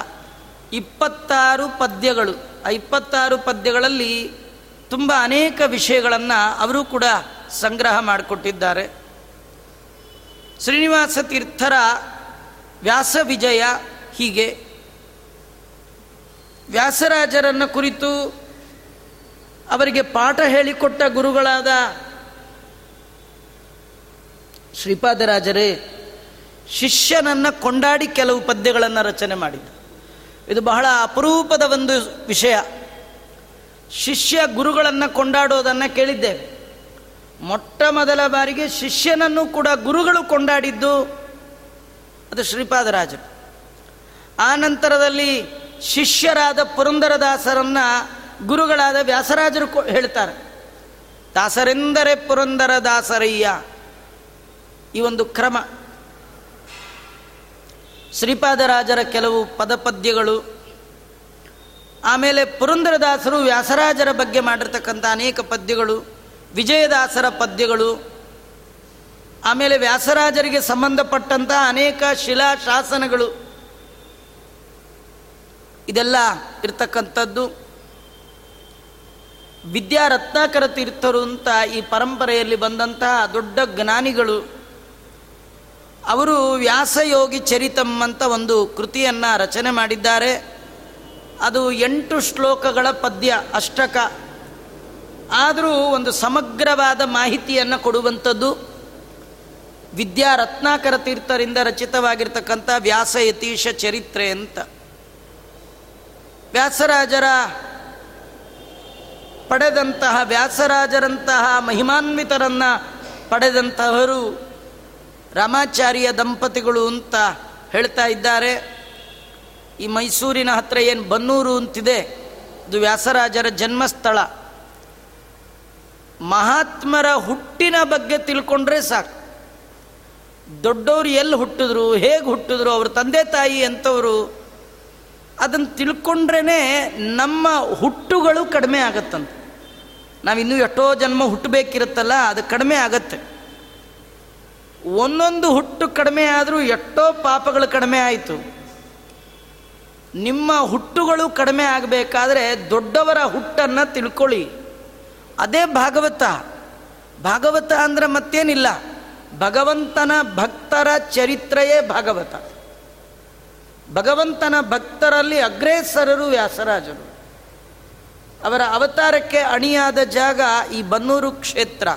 [SPEAKER 1] ಇಪ್ಪತ್ತಾರು ಪದ್ಯಗಳು, ಆ ಇಪ್ಪತ್ತಾರು ಪದ್ಯಗಳಲ್ಲಿ ತುಂಬ ಅನೇಕ ವಿಷಯಗಳನ್ನು ಅವರು ಕೂಡ ಸಂಗ್ರಹ ಮಾಡಿಕೊಟ್ಟಿದ್ದಾರೆ. ಶ್ರೀನಿವಾಸ ತೀರ್ಥರ ವ್ಯಾಸ ವಿಜಯ ಹೀಗೆ. ವ್ಯಾಸರಾಜರನ್ನು ಕುರಿತು ಅವರಿಗೆ ಪಾಠ ಹೇಳಿಕೊಟ್ಟ ಗುರುಗಳಾದ ಶ್ರೀಪಾದರಾಜರೇ, ಶಿಷ್ಯನನ್ನು ಕೊಂಡಾಡಿ ಕೆಲವು ಪದ್ಯಗಳನ್ನು ರಚನೆ ಮಾಡಿದ ಇದು ಬಹಳ ಅಪರೂಪದ ಒಂದು ವಿಷಯ. ಶಿಷ್ಯ ಗುರುಗಳನ್ನು ಕೊಂಡಾಡೋದನ್ನು ಕೇಳಿದ್ದೇವೆ. ಮೊಟ್ಟ ಮೊದಲ ಬಾರಿಗೆ ಶಿಷ್ಯನನ್ನು ಕೂಡ ಗುರುಗಳು ಕೊಂಡಾಡಿದ್ದು ಅದು ಶ್ರೀಪಾದರಾಜರು. ಆ ನಂತರದಲ್ಲಿ ಶಿಷ್ಯರಾದ ಪುರಂದರದಾಸರನ್ನ ಗುರುಗಳಾದ ವ್ಯಾಸರಾಜರು ಹೇಳ್ತಾರೆ. ದಾಸರೆಂದರೆ ಪುರಂದರ ದಾಸರಯ್ಯ ಈ ಒಂದು ಕ್ರಮ. ಶ್ರೀಪಾದರಾಜರ ಕೆಲವು ಪದಪದ್ಯಗಳು. ಆಮೇಲೆ ಪುರಂದರದಾಸರು ವ್ಯಾಸರಾಜರ ಬಗ್ಗೆ ಮಾಡಿರ್ತಕ್ಕಂಥ ಅನೇಕ ಪದ್ಯಗಳು. ವಿಜಯದಾಸರ ಪದ್ಯಗಳು, ಆಮೇಲೆ ವ್ಯಾಸರಾಜರಿಗೆ ಸಂಬಂಧಪಟ್ಟಂತಹ ಅನೇಕ ಶಿಲಾ ಶಾಸನಗಳು, ಇದೆಲ್ಲ ಇರ್ತಕ್ಕಂಥದ್ದು. ವಿದ್ಯಾರತ್ನಾಕರ ತೀರ್ಥರು ಅಂತ ಈ ಪರಂಪರೆಯಲ್ಲಿ ಬಂದಂತಹ ದೊಡ್ಡ ಜ್ಞಾನಿಗಳು, ಅವರು ವ್ಯಾಸಯೋಗಿ ಚರಿತಂ ಅಂತ ಒಂದು ಕೃತಿಯನ್ನು ರಚನೆ ಮಾಡಿದ್ದಾರೆ. ಅದು ಎಂಟು ಶ್ಲೋಕಗಳ ಪದ್ಯ, ಅಷ್ಟಕ. ಆದರೂ ಒಂದು ಸಮಗ್ರವಾದ ಮಾಹಿತಿಯನ್ನು ಕೊಡುವಂಥದ್ದು ವಿದ್ಯಾ ರತ್ನಾಕರ ತೀರ್ಥರಿಂದ ರಚಿತವಾಗಿರ್ತಕ್ಕಂಥ ವ್ಯಾಸ ಯತೀಶ ಚರಿತ್ರೆ ಅಂತ. ವ್ಯಾಸರಾಜರ ಪಡೆದಂತಹ, ವ್ಯಾಸರಾಜರಂತಹ ಮಹಿಮಾನ್ವಿತರನ್ನು ಪಡೆದಂತಹವರು ರಾಮಾಚಾರ್ಯ ದಂಪತಿಗಳು ಅಂತ ಹೇಳ್ತಾ ಇದ್ದಾರೆ. ಈ ಮೈಸೂರಿನ ಹತ್ರ ಏನು ಬನ್ನೂರು ಅಂತಿದೆ ಇದು ವ್ಯಾಸರಾಜರ ಜನ್ಮಸ್ಥಳ. ಮಹಾತ್ಮರ ಹುಟ್ಟಿನ ಬಗ್ಗೆ ತಿಳ್ಕೊಂಡ್ರೆ ಸಾಕು. ದೊಡ್ಡವರು ಎಲ್ಲಿ ಹುಟ್ಟಿದ್ರು, ಹೇಗೆ ಹುಟ್ಟಿದ್ರು, ಅವ್ರ ತಂದೆ ತಾಯಿ ಅಂತವರು ಅದನ್ನು ತಿಳ್ಕೊಂಡ್ರೇ ನಮ್ಮ ಹುಟ್ಟುಗಳು ಕಡಿಮೆ ಆಗತ್ತಂತೆ. ನಾವಿನ್ನೂ ಎಷ್ಟೋ ಜನ್ಮ ಹುಟ್ಟಬೇಕಿರುತ್ತಲ್ಲ, ಅದು ಕಡಿಮೆ ಆಗತ್ತೆ. ಒಂದೊಂದು ಹುಟ್ಟು ಕಡಿಮೆ ಆದರೂ ಎಷ್ಟೋ ಪಾಪಗಳು ಕಡಿಮೆ ಆಯಿತು. ನಿಮ್ಮ ಹುಟ್ಟುಗಳು ಕಡಿಮೆ ಆಗಬೇಕಾದ್ರೆ ದೊಡ್ಡವರ ಹುಟ್ಟನ್ನು ತಿಳ್ಕೊಳ್ಳಿ. ಅದೇ ಭಾಗವತ. ಭಾಗವತ ಅಂದ್ರೆ ಮತ್ತೇನಿಲ್ಲ. ಭಗವಂತನ ಭಕ್ತರ ಚರಿತ್ರೆಯೇ ಭಾಗವತ. ಭಗವಂತನ ಭಕ್ತರಲ್ಲಿ ಅಗ್ರೇಸರರು ವ್ಯಾಸರಾಜರು. ಅವರ ಅವತಾರಕ್ಕೆ ಅಣಿಯಾದ ಜಾಗ ಈ ಬನ್ನೂರು ಕ್ಷೇತ್ರ.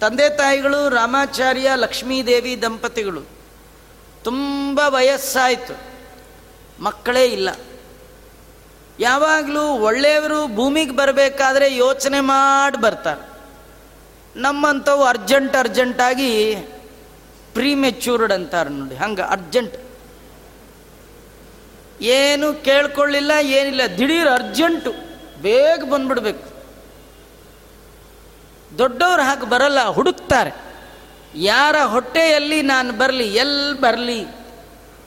[SPEAKER 1] ತಂದೆ ತಾಯಿಗಳು ರಾಮಾಚಾರ್ಯ ಲಕ್ಷ್ಮೀದೇವಿ ದಂಪತಿಗಳು. ತುಂಬ ವಯಸ್ಸಾಯಿತು. ಮಕ್ಕಳೇ ಇಲ್ಲ. ಯಾವಾಗಲೂ ಒಳ್ಳೆಯವರು ಭೂಮಿಗೆ ಬರಬೇಕಾದ್ರೆ ಯೋಚನೆ ಮಾಡಿ ಬರ್ತಾರೆ. ನಮ್ಮಂಥವು ಅರ್ಜೆಂಟ್ ಅರ್ಜೆಂಟಾಗಿ ಪ್ರೀ ಮೆಚ್ಯೂರ್ಡ್ ಅಂತಾರೆ ನೋಡಿ, ಹಂಗೆ ಅರ್ಜೆಂಟ್. ಏನು ಕೇಳ್ಕೊಳ್ಳಿಲ್ಲ, ಏನಿಲ್ಲ, ದಿಢೀರ್ ಅರ್ಜೆಂಟು. ಬೇಗ ಬಂದ್ಬಿಡ್ಬೇಕು. ದೊಡ್ಡವ್ರು ಹಾಕಿ ಬರಲ್ಲ, ಹುಡುಕ್ತಾರೆ. ಯಾರ ಹೊಟ್ಟೆಯಲ್ಲಿ ನಾನು ಬರಲಿ ಎಲ್ಲಿ ಬರಲಿ?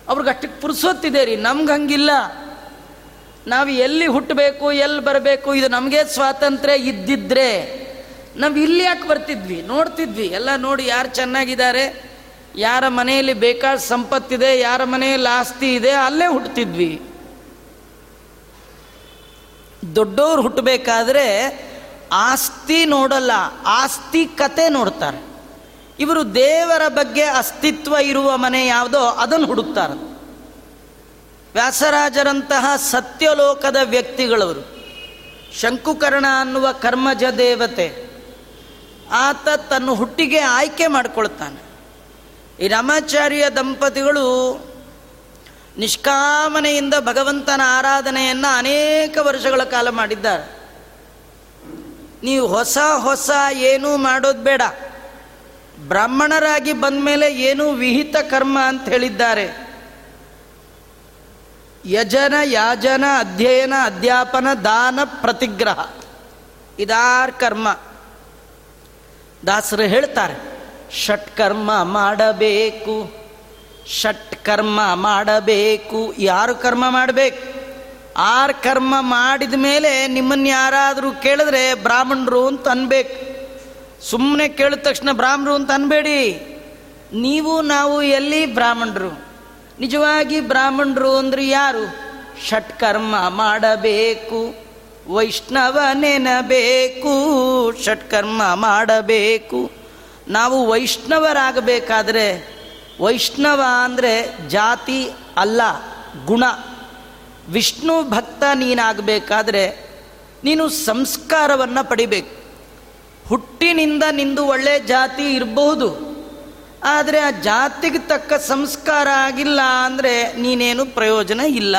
[SPEAKER 1] ಅವ್ರಿಗೆ ಅಷ್ಟಕ್ಕೆ ಪುರ್ಸೊತ್ತಿದೆ ರೀ, ನಮ್ಗೆ ಹಂಗಿಲ್ಲ. ನಾವು ಎಲ್ಲಿ ಹುಟ್ಟಬೇಕು, ಎಲ್ಲಿ ಬರಬೇಕು, ಇದು ನಮಗೆ ಸ್ವಾತಂತ್ರ್ಯ ಇದ್ದಿದ್ರೆ ನಾವು ಇಲ್ಲಿ ಯಾಕೆ ಬರ್ತಿದ್ವಿ? ನೋಡ್ತಿದ್ವಿ. ಎಲ್ಲ ನೋಡಿ ಯಾರು ಚೆನ್ನಾಗಿದ್ದಾರೆ, ಯಾರ ಮನೆಯಲ್ಲಿ ಬೇಕಾದ ಸಂಪತ್ತಿದೆ, ಯಾರ ಮನೆಯಲ್ಲಿ ಆಸ್ತಿ ಇದೆ, ಅಲ್ಲೇ ಹುಟ್ಟುತ್ತಿದ್ವಿ ದೊಡ್ಡವ್ರು ಹುಟ್ಟಬೇಕಾದ್ರೆ ಆಸ್ತಿ ನೋಡಲ್ಲ, ಆಸ್ತಿ ಕತೆ ನೋಡ್ತಾರೆ. ಇವರು ದೇವರ ಬಗ್ಗೆ ಅಸ್ತಿತ್ವ ಇರುವ ಮನೆ ಯಾವುದೋ, ಅದನ್ನು ಹುಡುಕ್ತಾರೆ. ವ್ಯಾಸರಾಜರಂತಹ ಸತ್ಯಲೋಕದ ವ್ಯಕ್ತಿಗಳವರು. ಶಂಕುಕರ್ಣ ಅನ್ನುವ ಕರ್ಮಜ ದೇವತೆ, ಆತ ತನ್ನ ಹುಟ್ಟಿಗೆ ಆಯ್ಕೆ ಮಾಡಿಕೊಳ್ತಾನೆ. ಈ ರಾಮಾಚಾರ್ಯ ದಂಪತಿಗಳು ನಿಷ್ಕಾಮನೆಯಿಂದ ಭಗವಂತನ ಆರಾಧನೆಯನ್ನು ಅನೇಕ ವರ್ಷಗಳ ಕಾಲ ಮಾಡಿದ್ದಾರೆ. ನೀವು ಹೊಸ ಹೊಸ ಏನೂ ಮಾಡೋದು ಬೇಡ. ಬ್ರಾಹ್ಮಣರಾಗಿ ಬಂದ ಮೇಲೆ ಏನೂ ವಿಹಿತ ಕರ್ಮ ಅಂತ ಹೇಳಿದ್ದಾರೆ. ಯಜನ ಯಾಜನ ಅಧ್ಯಯನ ಅಧ್ಯಾಪನ ದಾನ ಪ್ರತಿಗ್ರಹ. ಇದಾರ್ ಕರ್ಮ. ದಾಸರು ಹೇಳ್ತಾರೆ ಷಟ್ಕರ್ಮ ಮಾಡಬೇಕು ಷಟ್ಕರ್ಮ ಮಾಡಬೇಕು, ಯಾರು ಕರ್ಮ ಮಾಡಬೇಕು? ಆರು ಕರ್ಮ ಮಾಡಿದ ಮೇಲೆ ನಿಮ್ಮನ್ನು ಯಾರಾದರೂ ಕೇಳಿದ್ರೆ ಬ್ರಾಹ್ಮಣರು ಅಂತ ಅನ್ಬೇಕು. ಸುಮ್ಮನೆ ಕೇಳಿದ ತಕ್ಷಣ ಬ್ರಾಹ್ಮಣರು ಅಂತ ಅನ್ಬೇಡಿ. ನೀವು, ನಾವು ಎಲ್ಲಿ ಬ್ರಾಹ್ಮಣರು? ನಿಜವಾಗಿ ಬ್ರಾಹ್ಮಣರು ಅಂದ್ರೆ ಯಾರು? ಷಟ್ಕರ್ಮ ಮಾಡಬೇಕು, ವೈಷ್ಣವ ನೆನಬೇಕು, ಷಟ್ಕರ್ಮ ಮಾಡಬೇಕು. ನಾವು ವೈಷ್ಣವರಾಗಬೇಕಾದ್ರೆ, ವೈಷ್ಣವ ಅಂದರೆ ಜಾತಿ ಅಲ್ಲ, ಗುಣ. ವಿಷ್ಣು ಭಕ್ತ ನೀನಾಗಬೇಕಾದ್ರೆ, ನೀನು ಸಂಸ್ಕಾರವನ್ನು ಪಡಿಬೇಕು. ಹುಟ್ಟಿನಿಂದ ನಿಂದು ಒಳ್ಳೆ ಜಾತಿ ಇರಬಹುದು. ಆದರೆ ಆ ಜಾತಿಗೆ ತಕ್ಕ ಸಂಸ್ಕಾರ ಆಗಿಲ್ಲ ಅಂದರೆ ನೀನೇನು ಪ್ರಯೋಜನ ಇಲ್ಲ.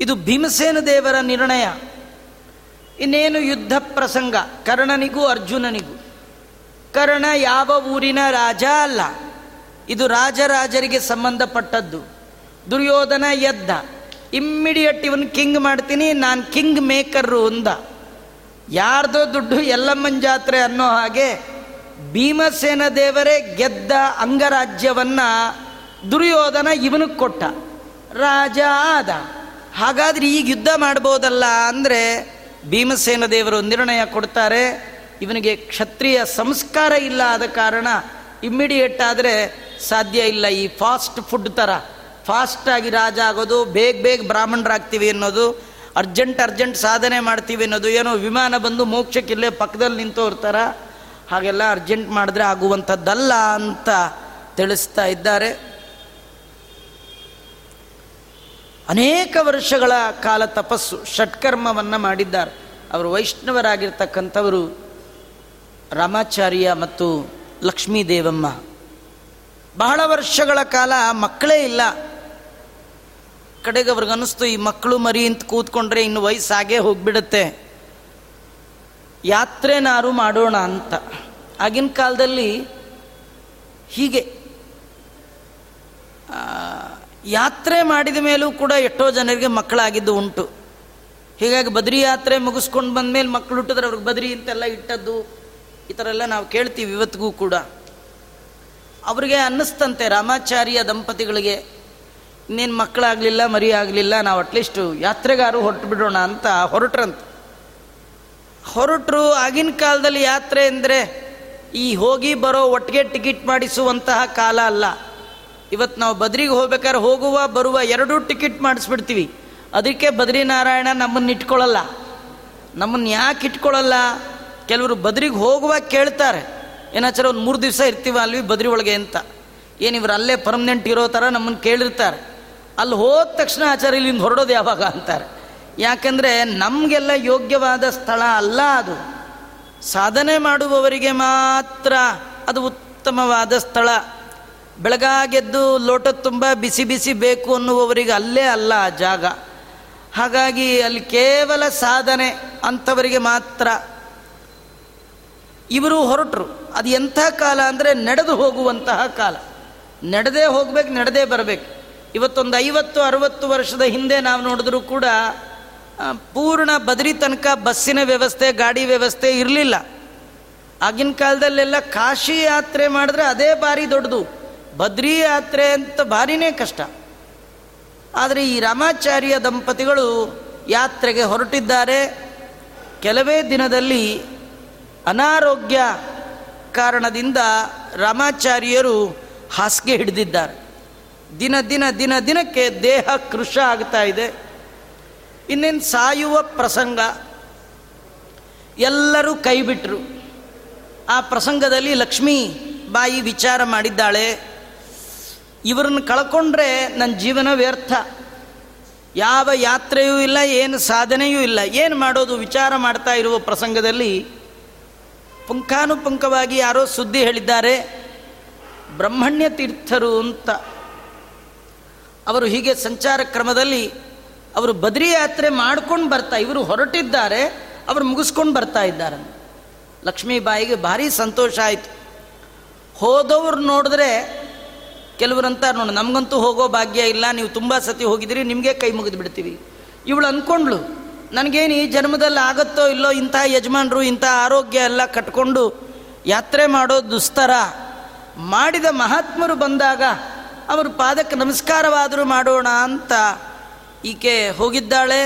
[SPEAKER 1] ಇದು ಭೀಮಸೇನ ದೇವರ ನಿರ್ಣಯ. ಇನ್ನೇನು ಯುದ್ಧ ಪ್ರಸಂಗ, ಕರ್ಣನಿಗೂ ಅರ್ಜುನನಿಗೂ. ಕರ್ಣ ಯಾವ ಊರಿನ ರಾಜ ಅಲ್ಲ. ಇದು ರಾಜರಾಜರಿಗೆ ಸಂಬಂಧಪಟ್ಟದ್ದು. ದುರ್ಯೋಧನ ಎದ್ದ ಇಮ್ಮಿಡಿಯೇಟ್ ಇವನ್ ಕಿಂಗ್ ಮಾಡ್ತೀನಿ, ನಾನು ಕಿಂಗ್ ಮೇಕರ್ರು ಅಂದ. ಯಾರ್ದೋ ದುಡ್ಡು ಎಲ್ಲಮ್ಮನ ಜಾತ್ರೆ ಅನ್ನೋ ಹಾಗೆ ಭೀಮಸೇನ ದೇವರೇ ಗೆದ್ದ ಅಂಗರಾಜ್ಯವನ್ನ ದುರ್ಯೋಧನ ಇವನಿಗೆ ಕೊಟ್ಟ. ರಾಜ ಆದ. ಹಾಗಾದ್ರೆ ಈಗ ಯುದ್ಧ ಮಾಡ್ಬೋದಲ್ಲ ಅಂದರೆ ಭೀಮಸೇನ ದೇವರು ನಿರ್ಣಯ ಕೊಡ್ತಾರೆ. ಇವನಿಗೆ ಕ್ಷತ್ರಿಯ ಸಂಸ್ಕಾರ ಇಲ್ಲ ಆದ ಕಾರಣ ಇಮ್ಮಿಡಿಯೇಟ್ ಆದರೆ ಸಾಧ್ಯ ಇಲ್ಲ ಈ ಫಾಸ್ಟ್ ಫುಡ್ ಥರ ಫಾಸ್ಟಾಗಿ ರಾಜ ಆಗೋದು, ಬೇಗ ಬೇಗ ಬ್ರಾಹ್ಮಣರಾಗ್ತೀವಿ ಅನ್ನೋದು ಅರ್ಜೆಂಟ್ ಅರ್ಜೆಂಟ್ ಸಾಧನೆ ಮಾಡ್ತೀವಿ ಅನ್ನೋದು, ಏನೋ ವಿಮಾನ ಬಂದು ಮೋಕ್ಷಕ್ಕಿಲ್ಲೇ ಪಕ್ಕದಲ್ಲಿ ನಿಂತೋರ್ತಾರ. ಹಾಗೆಲ್ಲ ಅರ್ಜೆಂಟ್ ಮಾಡಿದ್ರೆ ಆಗುವಂಥದ್ದಲ್ಲ ಅಂತ ತಿಳಿಸ್ತಾ ಇದ್ದಾರೆ. ಅನೇಕ ವರ್ಷಗಳ ಕಾಲ ತಪಸ್ಸು, ಷಟ್ಕರ್ಮವನ್ನು ಮಾಡಿದ್ದಾರೆ. ಅವರು ವೈಷ್ಣವರಾಗಿರ್ತಕ್ಕಂಥವರು ರಾಮಾಚಾರ್ಯ ಮತ್ತು ಲಕ್ಷ್ಮೀ ದೇವಮ್ಮ ಬಹಳ ವರ್ಷಗಳ ಕಾಲ ಮಕ್ಕಳೇ ಇಲ್ಲ. ಕಡೆಗೆ ಅವ್ರಿಗನ್ನಿಸ್ತು, ಈ ಮಕ್ಕಳು ಮರಿ ಅಂತ ಕೂತ್ಕೊಂಡ್ರೆ ಇನ್ನು ವಯಸ್ಸಾಗೇ ಹೋಗ್ಬಿಡುತ್ತೆ. ಯಾತ್ರೆನಾರು ಮಾಡೋಣ ಅಂತ. ಆಗಿನ ಕಾಲದಲ್ಲಿ ಹೀಗೆ. ಯಾತ್ರೆ ಮಾಡಿದ ಮೇಲೂ ಕೂಡ ಎಷ್ಟೋ ಜನರಿಗೆ ಮಕ್ಕಳಾಗಿದ್ದು ಉಂಟು. ಹೀಗಾಗಿ ಬದ್ರಿ ಯಾತ್ರೆ ಮುಗಿಸ್ಕೊಂಡು ಬಂದಮೇಲೆ ಮಕ್ಕಳು ಹುಟ್ಟಿದ್ರೆ ಅವ್ರಿಗೆ ಬದ್ರಿ ಅಂತೆಲ್ಲ ಇಟ್ಟದ್ದು, ಈ ಥರ ಎಲ್ಲ ನಾವು ಕೇಳ್ತೀವಿ ಇವತ್ತಿಗೂ ಕೂಡ. ಅವರಿಗೆ ಅನ್ನಿಸ್ತಂತೆ ರಾಮಾಚಾರ್ಯ ದಂಪತಿಗಳಿಗೆ, ಇನ್ನೇನು ಮಕ್ಕಳಾಗಲಿಲ್ಲ ಮರಿ ಆಗಲಿಲ್ಲ ನಾವು ಅಟ್ಲೀಸ್ಟು ಯಾತ್ರೆಗಾರು ಹೊರಟು ಬಿಡೋಣ ಅಂತ ಹೊರಟ್ರಂತ. ಹೊರಟರು ಆಗಿನ ಕಾಲದಲ್ಲಿ ಯಾತ್ರೆ ಅಂದರೆ ಈ ಹೋಗಿ ಬರೋ ಒಟ್ಟಿಗೆ ಟಿಕೆಟ್ ಮಾಡಿಸುವಂತಹ ಕಾಲ ಅಲ್ಲ. ಇವತ್ತು ನಾವು ಬದ್ರಿಗೆ ಹೋಗ್ಬೇಕಾದ್ರೆ ಹೋಗುವ ಬರುವ ಎರಡೂ ಟಿಕೆಟ್ ಮಾಡಿಸ್ಬಿಡ್ತೀವಿ. ಅದಕ್ಕೆ ಬದ್ರಿನಾರಾಯಣ ನಮ್ಮನ್ನು ಇಟ್ಕೊಳ್ಳಲ್ಲ. ನಮ್ಮನ್ನು ಯಾಕೆ ಇಟ್ಕೊಳ್ಳಲ್ಲ? ಕೆಲವರು ಬದ್ರಿಗೆ ಹೋಗುವಾಗ ಕೇಳ್ತಾರೆ. ಏನಾಚಾರ ಒಂದು ಮೂರು ದಿವಸ ಇರ್ತೀವ ಅಲ್ವಿ ಬದ್ರಿ ಒಳಗೆ ಅಂತ. ಏನು ಇವರು ಅಲ್ಲೇ ಪರ್ಮನೆಂಟ್ ಇರೋ ಥರ ನಮ್ಮನ್ನು ಕೇಳಿರ್ತಾರೆ. ಅಲ್ಲಿ ಹೋದ ತಕ್ಷಣ ಆಚಾರ್ಯ ಇಲ್ಲಿಂದ ಹೊರಡೋದು ಯಾವಾಗ ಅಂತಾರೆ. ಯಾಕಂದರೆ ನಮಗೆಲ್ಲ ಯೋಗ್ಯವಾದ ಸ್ಥಳ ಅಲ್ಲ ಅದು. ಸಾಧನೆ ಮಾಡುವವರಿಗೆ ಮಾತ್ರ ಅದು ಉತ್ತಮವಾದ ಸ್ಥಳ. ಬೆಳಗಾಗೆದ್ದು ಲೋಟ ತುಂಬ ಬಿಸಿ ಬಿಸಿ ಬೇಕು ಅನ್ನುವವರಿಗೆ ಅಲ್ಲೇ ಅಲ್ಲ ಆ ಜಾಗ. ಹಾಗಾಗಿ ಅಲ್ಲಿ ಕೇವಲ ಸಾಧನೆ ಅಂಥವರಿಗೆ ಮಾತ್ರ. ಇವರು ಹೊರಟರು. ಅದು ಎಂಥ ಕಾಲ ಅಂದರೆ ನಡೆದು ಹೋಗುವಂತಹ ಕಾಲ. ನಡೆದೇ ಹೋಗ್ಬೇಕು, ನಡೆದೇ ಬರಬೇಕು. ಇವತ್ತೊಂದು ಐವತ್ತು, ಅರವತ್ತು ವರ್ಷದ ಹಿಂದೆ ನಾವು ನೋಡಿದ್ರೂ ಕೂಡ ಪೂರ್ಣ ಬದರಿ ತನಕ ಬಸ್ಸಿನ ವ್ಯವಸ್ಥೆ, ಗಾಡಿ ವ್ಯವಸ್ಥೆ ಇರಲಿಲ್ಲ. ಆಗಿನ ಕಾಲದಲ್ಲೆಲ್ಲ ಕಾಶಿ ಯಾತ್ರೆ ಮಾಡಿದ್ರೆ ಅದೇ ಭಾರಿ ದೊಡ್ಡದು. ಬದ್ರಿ ಯಾತ್ರೆ ಅಂತ ಭಾರಿನೇ ಕಷ್ಟ. ಆದರೆ ಈ ರಾಮಾಚಾರ್ಯ ದಂಪತಿಗಳು ಯಾತ್ರೆಗೆ ಹೊರಟಿದ್ದಾರೆ. ಕೆಲವೇ ದಿನದಲ್ಲಿ ಅನಾರೋಗ್ಯ ಕಾರಣದಿಂದ ರಾಮಾಚಾರ್ಯರು ಹಾಸಿಗೆ ಹಿಡಿದಿದ್ದಾರೆ. ದಿನ ದಿನ ದಿನ ದಿನಕ್ಕೆ ದೇಹ ಕೃಶ ಆಗ್ತಾ ಇದೆ. ಇನ್ನೇನು ಸಾಯುವ ಪ್ರಸಂಗ? ಎಲ್ಲರೂ ಕೈಬಿಟ್ರು ಆ ಪ್ರಸಂಗದಲ್ಲಿ ಲಕ್ಷ್ಮೀ ಬಾಯಿ ವಿಚಾರ ಮಾಡಿದ್ದಾಳೆ. ಇವರನ್ನು ಕಳ್ಕೊಂಡ್ರೆ ನನ್ನ ಜೀವನ ವ್ಯರ್ಥ. ಯಾವ ಯಾತ್ರೆಯೂ ಇಲ್ಲ, ಏನು ಸಾಧನೆಯೂ ಇಲ್ಲ. ಏನು ಮಾಡೋದು? ವಿಚಾರ ಮಾಡ್ತಾ ಇರುವ ಪ್ರಸಂಗದಲ್ಲಿ ಪುಂಖಾನುಪುಂಖವಾಗಿ ಯಾರೋ ಸುದ್ದಿ ಹೇಳಿದ್ದಾರೆ, ಬ್ರಹ್ಮಣ್ಯ ತೀರ್ಥರು ಅಂತ. ಅವರು ಹೀಗೆ ಸಂಚಾರ ಕ್ರಮದಲ್ಲಿ ಅವರು ಬದ್ರಿ ಯಾತ್ರೆ ಮಾಡ್ಕೊಂಡು ಬರ್ತಾ, ಇವರು ಹೊರಟಿದ್ದಾರೆ, ಅವರು ಮುಗಿಸ್ಕೊಂಡು ಬರ್ತಾ ಇದ್ದಾರೆ. ಲಕ್ಷ್ಮೀಬಾಯಿಗೆ ಭಾರಿ ಸಂತೋಷ ಆಯಿತು. ಹೋದವ್ರು ನೋಡಿದ್ರೆ ಕೆಲವರಂತ ನೋಡಿ, ನಮಗಂತೂ ಹೋಗೋ ಭಾಗ್ಯ ಇಲ್ಲ, ನೀವು ತುಂಬ ಸತಿ ಹೋಗಿದ್ದೀರಿ, ನಿಮಗೆ ಕೈ ಮುಗಿದು ಬಿಡ್ತೀವಿ. ಇವಳು ಅಂದ್ಕೊಂಡ್ಳು ನನಗೇನು ಈ ಜನ್ಮದಲ್ಲಿ ಆಗುತ್ತೋ ಇಲ್ಲೋ ಇಂಥ ಯಜಮಾನರು, ಇಂಥ ಆರೋಗ್ಯ ಎಲ್ಲ ಕಟ್ಕೊಂಡು ಯಾತ್ರೆ ಮಾಡೋ ದುಸ್ತರ. ಮಾಡಿದ ಮಹಾತ್ಮರು ಬಂದಾಗ, ಅವರು ಪಾದಕ್ಕೆ ನಮಸ್ಕಾರವಾದರೂ ಮಾಡೋಣ ಅಂತ ಈಕೆ ಹೋಗಿದ್ದಾಳೆ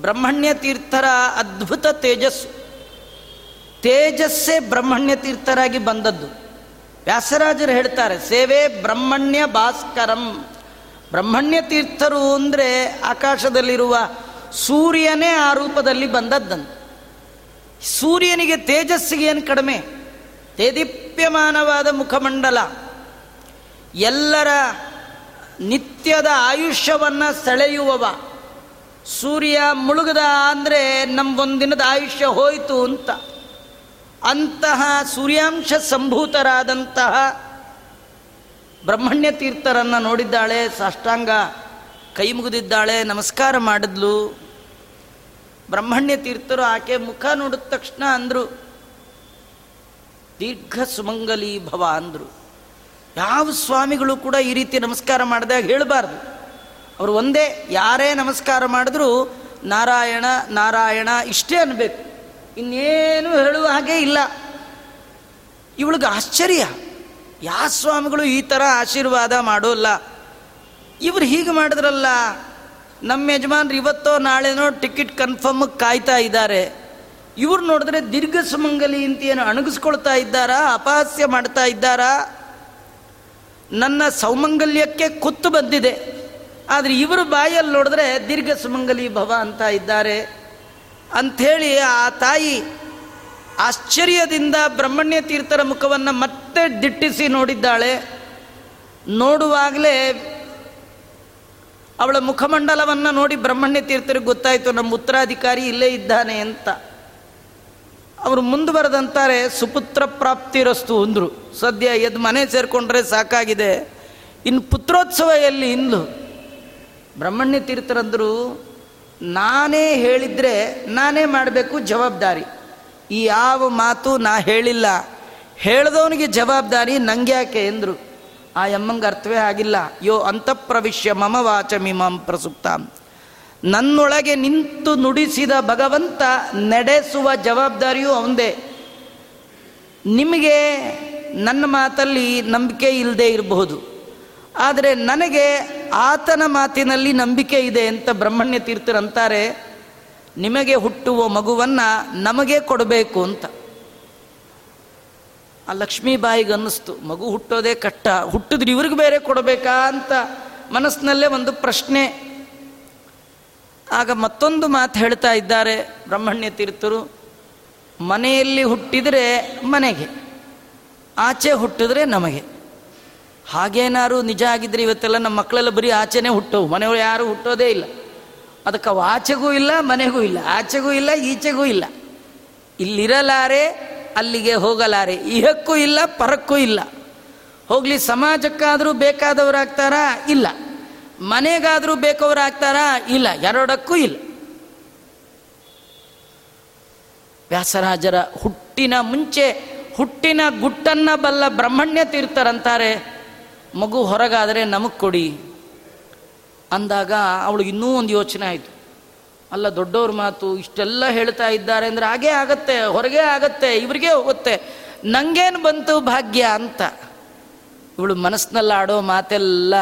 [SPEAKER 1] ಬ್ರಹ್ಮಣ್ಯ ತೀರ್ಥರ ಅದ್ಭುತ ತೇಜಸ್ಸು. ತೇಜಸ್ಸೇ ಬ್ರಹ್ಮಣ್ಯ ತೀರ್ಥರಾಗಿ ಬಂದದ್ದು. ವ್ಯಾಸರಾಜರು ಹೇಳ್ತಾರೆ, ಸೇವೆ ಬ್ರಹ್ಮಣ್ಯ ಭಾಸ್ಕರಂ. ಬ್ರಹ್ಮಣ್ಯ ತೀರ್ಥರು ಅಂದರೆ ಆಕಾಶದಲ್ಲಿರುವ ಸೂರ್ಯನೇ ಆ ರೂಪದಲ್ಲಿ ಬಂದದ್ದಂತ ಸೂರ್ಯನಿಗೆ ತೇಜಸ್ಸಿಗೆ ಏನು ಕಡಿಮೆ? ತೇದೀಪ್ಯಮಾನವಾದ ಮುಖಮಂಡಲ. ಎಲ್ಲರ ನಿತ್ಯದ ಆಯುಷ್ಯವನ್ನು ಸೆಳೆಯುವವ. ಸೂರ್ಯ ಮುಳುಗದ ಅಂದರೆ ನಮ್ಗೊಂದಿನದ ಆಯುಷ್ಯ ಹೋಯಿತು ಅಂತ. ಅಂತಹ ಸೂರ್ಯಾಂಶ ಸಂಭೂತರಾದಂತಹ ಬ್ರಹ್ಮಣ್ಯ ತೀರ್ಥರನ್ನು ನೋಡಿದ್ದಾಳೆ, ಸಾಷ್ಟಾಂಗ ಕೈ ಮುಗಿದಿದ್ದಾಳೆ, ನಮಸ್ಕಾರ ಮಾಡಿದ್ಲು. ಬ್ರಹ್ಮಣ್ಯ ತೀರ್ಥರು ಆಕೆ ಮುಖ ನೋಡಿದ ತಕ್ಷಣ ಅಂದರು, ದೀರ್ಘ ಸುಮಂಗಲಿ ಭವ ಅಂದರು. ಯಾವ ಸ್ವಾಮಿಗಳು ಕೂಡ ಈ ರೀತಿ ನಮಸ್ಕಾರ ಮಾಡಿದಾಗ ಹೇಳಬಾರ್ದು. ಅವರು ಒಂದೇ, ಯಾರೇ ನಮಸ್ಕಾರ ಮಾಡಿದ್ರು ನಾರಾಯಣ ನಾರಾಯಣ ಇಷ್ಟೇ ಅನ್ಬೇಕು. ಇನ್ನೇನು ಹೇಳುವ ಹಾಗೆ ಇಲ್ಲ. ಇವಳಿಗೆ ಆಶ್ಚರ್ಯ. ಯಾವ ಸ್ವಾಮಿಗಳು ಈ ಥರ ಆಶೀರ್ವಾದ ಮಾಡೋಲ್ಲ. ಇವರು ಹೀಗೆ ಮಾಡಿದ್ರಲ್ಲ, ನಮ್ಮ ಯಜಮಾನ್ರು ಇವತ್ತೋ ನಾಳೆನೋ ಟಿಕೆಟ್ ಕನ್ಫರ್ಮ್ ಕಾಯ್ತಾ ಇದ್ದಾರೆ. ಇವ್ರು ನೋಡಿದ್ರೆ ದೀರ್ಘ ಸುಮಂಗಲಿ ಅಂತ ಏನು ಅಣಗಿಸ್ಕೊಳ್ತಾ ಇದ್ದಾರಾ, ಅಪಹಾಸ್ಯ ಮಾಡ್ತಾ ಇದ್ದಾರಾ? ನನ್ನ ಸೌಮಂಗಲ್ಯಕ್ಕೆ ಕುತ್ತು ಬಂದಿದೆ. ಆದರೆ ಇವರು ಬಾಯಲ್ಲಿ ನೋಡಿದ್ರೆ ದೀರ್ಘ ಸುಮಂಗಲಿ ಭವ ಅಂತ ಇದ್ದಾರೆ. ಅಂಥೇಳಿ ಆ ತಾಯಿ ಆಶ್ಚರ್ಯದಿಂದ ಬ್ರಹ್ಮಣ್ಯ ತೀರ್ಥರ ಮುಖವನ್ನು ಮತ್ತೆ ದಿಟ್ಟಿಸಿ ನೋಡಿದ್ದಾಳೆ. ನೋಡುವಾಗಲೇ ಅವಳ ಮುಖಮಂಡಲವನ್ನು ನೋಡಿ ಬ್ರಹ್ಮಣ್ಯ ತೀರ್ಥರಿಗೆ ಗೊತ್ತಾಯಿತು, ನಮ್ಮ ಉತ್ತರಾಧಿಕಾರಿ ಇಲ್ಲೇ ಇದ್ದಾನೆ ಅಂತ. ಅವರು ಮುಂದೆ ಬರೆದಂತಾರೆ ಸುಪುತ್ರ ಪ್ರಾಪ್ತಿರಸ್ತು ಅಂದರು. ಸದ್ಯ ಎದ್ದು ಮನೆ ಸೇರಿಕೊಂಡ್ರೆ ಸಾಕಾಗಿದೆ. ಇನ್ನು ಪುತ್ರೋತ್ಸವ ಎಲ್ಲಿ ಇಂದು ಬ್ರಹ್ಮಣ್ಯ ತೀರ್ಥರಂದರು, ನಾನೇ ಹೇಳಿದರೆ ನಾನೇ ಮಾಡಬೇಕು ಜವಾಬ್ದಾರಿ. ಈ ಯಾವ ಮಾತು ನಾ ಹೇಳಿಲ್ಲ. ಹೇಳಿದವನಿಗೆ ಜವಾಬ್ದಾರಿ ನಂಗೆ ಯಾಕೆ ಎಂದರು. ಆ ಎಮ್ಮಂಗೆ ಅರ್ಥವೇ ಆಗಿಲ್ಲ. ಯೋ ಅಂತಃಪ್ರವಿಶ್ಯ ಮಮ ವಾಚ ಮಿಮಾಂ ಪ್ರಸುಪ್ತಾಂ. ನನ್ನೊಳಗೆ ನಿಂತು ನುಡಿಸಿದ ಭಗವಂತ ನಡೆಸುವ ಜವಾಬ್ದಾರಿಯೂ ಅವಂದೇ. ನಿಮಗೆ ನನ್ನ ಮಾತಲ್ಲಿ ನಂಬಿಕೆ ಇಲ್ಲದೆ ಇರಬಹುದು. ಆದರೆ ನನಗೆ ಆತನ ಮಾತಿನಲ್ಲಿ ನಂಬಿಕೆ ಇದೆ ಅಂತ ಬ್ರಹ್ಮಣ್ಯ ತೀರ್ಥರಂತಾರೆ ನಿಮಗೆ ಹುಟ್ಟುವ ಮಗುವನ್ನು ನಮಗೆ ಕೊಡಬೇಕು ಅಂತ. ಆ ಲಕ್ಷ್ಮೀಬಾಯಿಗೆ ಅನ್ನಿಸ್ತು, ಮಗು ಹುಟ್ಟೋದೇ ಕಟ್ಟ ಹುಟ್ಟಿದ್ರೆ ಇವ್ರಿಗೆ ಬೇರೆ ಕೊಡಬೇಕಾ? ಅಂತ ಮನಸ್ಸಿನಲ್ಲೇ ಒಂದು ಪ್ರಶ್ನೆ. ಆಗ ಮತ್ತೊಂದು ಮಾತು ಹೇಳ್ತಾ ಇದ್ದಾರೆ ಬ್ರಹ್ಮಣ್ಯ ತೀರ್ಥರು, ಮನೆಯಲ್ಲಿ ಹುಟ್ಟಿದರೆ ಮನೆಗೆ, ಆಚೆ ಹುಟ್ಟಿದ್ರೆ ನಮಗೆ. ಹಾಗೇನಾರು ನಿಜ ಆಗಿದ್ರೆ ಇವತ್ತೆಲ್ಲ ನಮ್ಮ ಮಕ್ಕಳೆಲ್ಲ ಬರೀ ಆಚೆನೇ ಹುಟ್ಟವು, ಮನೆಯವರು ಯಾರು ಹುಟ್ಟೋದೇ ಇಲ್ಲ. ಅದಕ್ಕೆ ಅವು ಆಚೆಗೂ ಇಲ್ಲ, ಮನೆಗೂ ಇಲ್ಲ, ಆಚೆಗೂ ಇಲ್ಲ, ಈಚೆಗೂ ಇಲ್ಲ. ಇಲ್ಲಿರಲಾರೆ, ಅಲ್ಲಿಗೆ ಹೋಗಲಾರೆ. ಇಹಕ್ಕೂ ಇಲ್ಲ, ಪರಕ್ಕೂ ಇಲ್ಲ. ಹೋಗಲಿ, ಸಮಾಜಕ್ಕಾದರೂ ಬೇಕಾದವರಾಗ್ತಾರಾ? ಇಲ್ಲ. ಮನೆಗಾದರೂ ಆಗ್ತಾರಾ ಇಲ್ಲ, ಎರಡಕ್ಕೂ ಇಲ್ಲ. ವ್ಯಾಸರಾಜರ ಹುಟ್ಟಿನ ಮುಂಚೆ ಹುಟ್ಟಿನ ಗುಟ್ಟನ್ನ ಬಲ್ಲ ಬ್ರಹ್ಮಣ್ಯ ತೀರ್ಥರಂತಾರೆ. ಮಗು ಹೊರಗಾದರೆ ನಮಗೆ ಕೊಡಿ. ಅಂದಾಗ ಅವಳಿಗೆ ಇನ್ನೂ ಒಂದು ಯೋಚನೆ ಆಯಿತು. ಅಲ್ಲ, ದೊಡ್ಡವ್ರ ಮಾತು ಇಷ್ಟೆಲ್ಲ ಹೇಳ್ತಾ ಇದ್ದಾರೆ ಅಂದರೆ ಹಾಗೇ ಆಗತ್ತೆ, ಹೊರಗೆ ಆಗತ್ತೆ, ಇವ್ರಿಗೆ ಹೋಗುತ್ತೆ. ನಂಗೇನು ಬಂತು ಭಾಗ್ಯ ಅಂತ. ಇವಳು ಮನಸ್ಸಿನಲ್ಲಿ ಆಡೋ ಮಾತೆಲ್ಲ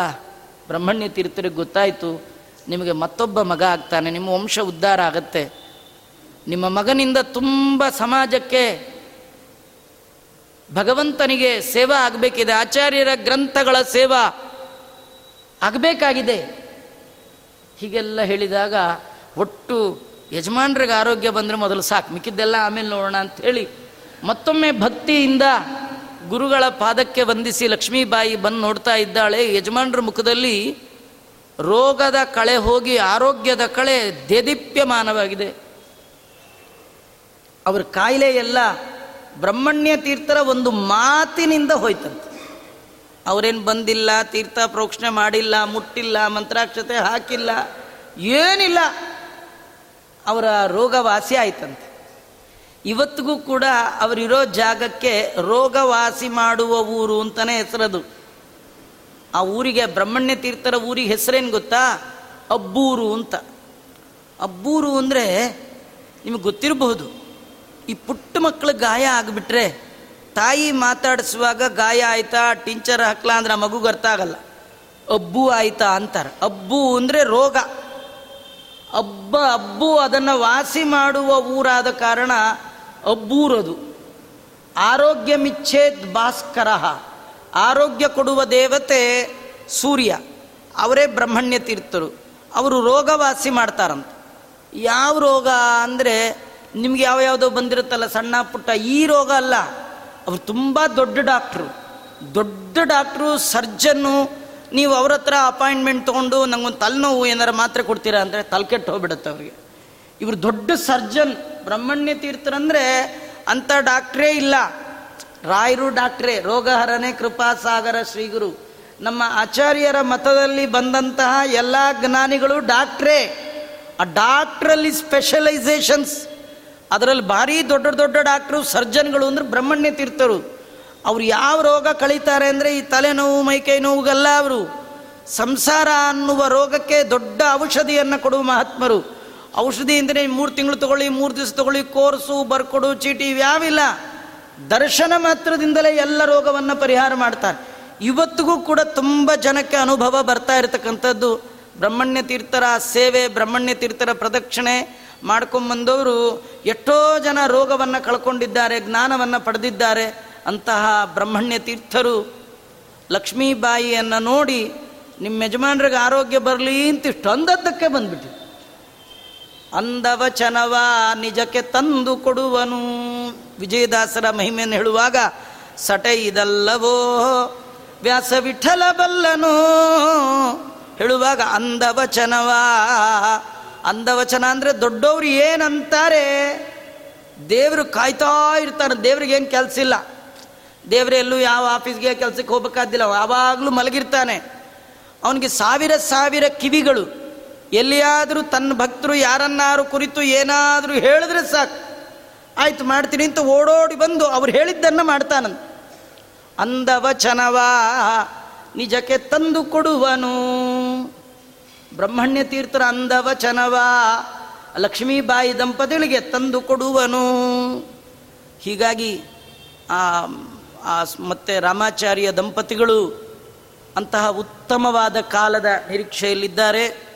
[SPEAKER 1] ಬ್ರಹ್ಮಣ್ಯ ತೀರ್ಥರಿಗೆ ಗೊತ್ತಾಯಿತು, ನಿಮಗೆ ಮತ್ತೊಬ್ಬ ಮಗ ಆಗ್ತಾನೆ, ನಿಮ್ಮ ವಂಶ ಉದ್ಧಾರ ಆಗತ್ತೆ. ನಿಮ್ಮ ಮಗನಿಂದ ತುಂಬ ಸಮಾಜಕ್ಕೆ ಭಗವಂತನಿಗೆ ಸೇವಾ ಆಗಬೇಕಿದೆ, ಆಚಾರ್ಯರ ಗ್ರಂಥಗಳ ಸೇವಾ ಆಗಬೇಕಾಗಿದೆ. ಹೀಗೆಲ್ಲ ಹೇಳಿದಾಗ ಒಟ್ಟು ಯಜಮಾನ್ರಿಗೆ ಆರೋಗ್ಯ ಬಂದರೆ ಮೊದಲು ಸಾಕು, ಮಿಕ್ಕಿದ್ದೆಲ್ಲ ಆಮೇಲೆ ನೋಡೋಣ ಹೇಳಿ ಮತ್ತೊಮ್ಮೆ ಭಕ್ತಿಯಿಂದ ಗುರುಗಳ ಪಾದಕ್ಕೆ ವಂದಿಸಿ ಲಕ್ಷ್ಮೀಬಾಯಿ ಬಂದು ನೋಡ್ತಾ ಇದ್ದಾಳೆ. ಯಜಮಾನ್ರ ಮುಖದಲ್ಲಿ ರೋಗದ ಕಳೆ ಹೋಗಿ ಆರೋಗ್ಯದ ಕಳೆ ದೇದೀಪ್ಯಮಾನವಾಗಿದೆ. ಅವ್ರ ಕಾಯಿಲೆ ಎಲ್ಲ ಬ್ರಹ್ಮಣ್ಯ ತೀರ್ಥರ ಒಂದು ಮಾತಿನಿಂದ ಹೋಯ್ತಂತೆ. ಅವರೇನು ಬಂದಿಲ್ಲ, ತೀರ್ಥ ಪ್ರೋಕ್ಷಣೆ ಮಾಡಿಲ್ಲ, ಮುಟ್ಟಿಲ್ಲ, ಮಂತ್ರಾಕ್ಷತೆ ಹಾಕಿಲ್ಲ, ಏನಿಲ್ಲ. ಅವರ ರೋಗ ವಾಸಿ ಆಯ್ತಂತೆ. ಇವತ್ತಿಗೂ ಕೂಡ ಅವರಿರೋ ಜಾಗಕ್ಕೆ ರೋಗವಾಸಿ ಮಾಡುವ ಊರು ಅಂತಲೇ ಹೆಸರದು. ಆ ಊರಿಗೆ ಬ್ರಹ್ಮಣ್ಯ ತೀರ್ಥರ ಊರಿಗೆ ಹೆಸರೇನು ಗೊತ್ತಾ? ಅಬ್ಬೂರು ಅಂತ. ಅಬ್ಬೂರು ಅಂದರೆ ನಿಮಗೆ ಗೊತ್ತಿರಬಹುದು. ಈ ಪುಟ್ಟ ಮಕ್ಕಳು ಗಾಯ ಆಗಿಬಿಟ್ರೆ ತಾಯಿ ಮಾತಾಡಿಸುವಾಗ ಗಾಯ ಆಯ್ತಾ, ಟಿಂಚರ್ ಹಾಕ್ಲಾ ಅಂದ್ರೆ ಆ ಮಗುಗೆ ಅರ್ಥ ಆಗಲ್ಲ. ಅಬ್ಬು ಆಯ್ತಾ ಅಂತಾರೆ. ಅಬ್ಬು ಅಂದರೆ ರೋಗ. ಅಬ್ಬ, ಅಬ್ಬು ಅದನ್ನು ವಾಸಿ ಮಾಡುವ ಊರಾದ ಕಾರಣ ಅಬ್ಬೂರದು. ಆರೋಗ್ಯ ಮಿಚ್ಛೇದ್ ಭಾಸ್ಕರ. ಆರೋಗ್ಯ ಕೊಡುವ ದೇವತೆ ಸೂರ್ಯ. ಅವರೇ ಬ್ರಹ್ಮಣ್ಯ ತೀರ್ಥರು. ಅವರು ರೋಗ ವಾಸಿ ಮಾಡ್ತಾರಂತ. ಯಾವ ರೋಗ ಅಂದರೆ ನಿಮ್ಗೆ ಯಾವ ಯಾವುದೋ ಬಂದಿರುತ್ತಲ್ಲ ಸಣ್ಣ ಪುಟ್ಟ ಈ ರೋಗ ಅಲ್ಲ. ಅವರು ತುಂಬ ದೊಡ್ಡ ಡಾಕ್ಟ್ರು. ದೊಡ್ಡ ಡಾಕ್ಟ್ರು, ಸರ್ಜನ್ನು ನೀವು ಅವ್ರ ಹತ್ರ ಅಪಾಯಿಂಟ್ಮೆಂಟ್ ತೊಗೊಂಡು ನಂಗೊಂದು ತಲೆನೋವು ಏನಾರು ಮಾತ್ರೆ ಕೊಡ್ತೀರಾ ಅಂದರೆ ತಲೆ ಕೆಟ್ಟು ಹೋಗ್ಬಿಡುತ್ತೆ ಅವರಿಗೆ. ಇವರು ದೊಡ್ಡ ಸರ್ಜನ್, ಬ್ರಹ್ಮಣ್ಯ ತೀರ್ಥರಂದರೆ ಅಂಥ ಡಾಕ್ಟ್ರೇ ಇಲ್ಲ. ರಾಯರು ಡಾಕ್ಟ್ರೇ ರೋಗಹರನೇ ಕೃಪಾಸಾಗರ ಶ್ರೀಗುರು ನಮ್ಮ ಆಚಾರ್ಯರ ಮತದಲ್ಲಿ ಬಂದಂತಹ ಎಲ್ಲ ಜ್ಞಾನಿಗಳು ಡಾಕ್ಟ್ರೇ. ಆ ಡಾಕ್ಟ್ರಲ್ಲಿ ಸ್ಪೆಷಲೈಸೇಷನ್ಸ್. ಅದರಲ್ಲಿ ಭಾರಿ ದೊಡ್ಡ ದೊಡ್ಡ ಡಾಕ್ಟ್ರು, ಸರ್ಜನ್ಗಳು ಅಂದ್ರೆ ಬ್ರಹ್ಮಣ್ಯ ತೀರ್ಥರು. ಅವ್ರು ಯಾವ ರೋಗ ಕಳೀತಾರೆ ಅಂದರೆ ಈ ತಲೆನೋವು, ಮೈಕೈ ನೋವುಗಲ್ಲ ಅವರು. ಸಂಸಾರ ಅನ್ನುವ ರೋಗಕ್ಕೆ ದೊಡ್ಡ ಔಷಧಿಯನ್ನು ಕೊಡುವ ಮಹಾತ್ಮರು. ಔಷಧಿ ಅಂದರೆ ಮೂರು ತಿಂಗಳು ತಗೊಳ್ಳಿ ಮೂರು ದಿವಸ ತಗೊಳ್ಳಿ, ಕೋರ್ಸು, ಬರ್ಕೊಡು, ಚೀಟಿ ಇವ್ಯಾವಿಲ್ಲ ದರ್ಶನ ಮಾತ್ರದಿಂದಲೇ ಎಲ್ಲ ರೋಗವನ್ನು ಪರಿಹಾರ ಮಾಡ್ತಾರೆ. ಇವತ್ತಿಗೂ ಕೂಡ ತುಂಬ ಜನಕ್ಕೆ ಅನುಭವ ಬರ್ತಾ ಇರತಕ್ಕಂಥದ್ದು. ಬ್ರಹ್ಮಣ್ಯ ತೀರ್ಥರ ಸೇವೆ, ಬ್ರಹ್ಮಣ್ಯ ತೀರ್ಥರ ಪ್ರದಕ್ಷಿಣೆ ಮಾಡ್ಕೊಂಬಂದವರು ಎಷ್ಟೋ ಜನ ರೋಗವನ್ನು ಕಳ್ಕೊಂಡಿದ್ದಾರೆ, ಜ್ಞಾನವನ್ನು ಪಡೆದಿದ್ದಾರೆ. ಅಂತಹ ಬ್ರಹ್ಮಣ್ಯ ತೀರ್ಥರು ಲಕ್ಷ್ಮೀಬಾಯಿಯನ್ನು ನೋಡಿ ನಿಮ್ಮ ಯಜಮಾನ್ರಿಗೆ ಆರೋಗ್ಯ ಬರಲಿ ಅಂತ ಇಷ್ಟು ಅಂದದ್ದಕ್ಕೆ ಬಂದ್ಬಿಟ್ಟು ಅಂದವಚನವ ನಿಜಕ್ಕೆ ತಂದು ಕೊಡುವನು. ವಿಜಯದಾಸರ ಮಹಿಮೆಯನ್ನು ಹೇಳುವಾಗ, ಸಟ ಇದಲ್ಲವೋ? ವ್ಯಾಸ ವಿಠಲ ಬಲ್ಲನು? ಹೇಳುವಾಗ ಅಂದವಚನವ ಅಂದವಚನ ಅಂದರೆ ದೊಡ್ಡವರು ಏನಂತಾರೆ? ದೇವರು ಕಾಯ್ತಾ ಇರ್ತಾರೆ ದೇವ್ರಿಗೆ ಏನು ಕೆಲಸ ಇಲ್ಲ. ದೇವರೆಲ್ಲೂ ಯಾವ ಆಫೀಸ್ಗೆ ಕೆಲಸಕ್ಕೆ ಹೋಗ್ಬೇಕಾದಿಲ್ಲ, ಯಾವಾಗಲೂ ಮಲಗಿರ್ತಾನೆ. ಅವನಿಗೆ ಸಾವಿರ ಸಾವಿರ ಕಿವಿಗಳು. ಎಲ್ಲಿಯಾದರೂ ತನ್ನ ಭಕ್ತರು ಯಾರನ್ನಾರು ಕುರಿತು ಏನಾದರೂ ಹೇಳಿದ್ರೆ ಸಾಕು. ಆಯ್ತು, ಮಾಡ್ತೀನಿ ಅಂತ ಓಡೋಡಿ ಬಂದು ಅವ್ರು ಹೇಳಿದ್ದನ್ನು ಮಾಡ್ತಾನಂತ. ಅಂದವಚನವಾ, ನಿಜಕ್ಕೆ ತಂದು ಕೊಡುವನು. ಬ್ರಹ್ಮಣ್ಯ ತೀರ್ಥರ ಅಂದವಚನವಾ ಲಕ್ಷ್ಮೀಬಾಯಿ ದಂಪತಿಗಳಿಗೆ ತಂದು ಕೊಡುವನು. ಹೀಗಾಗಿ ಆ ಮತ್ತೆ ರಾಮಾಚಾರ್ಯ ದಂಪತಿಗಳು ಅಂತಹ ಉತ್ತಮವಾದ ಕಾಲದ ನಿರೀಕ್ಷೆಯಲ್ಲಿದ್ದಾರೆ.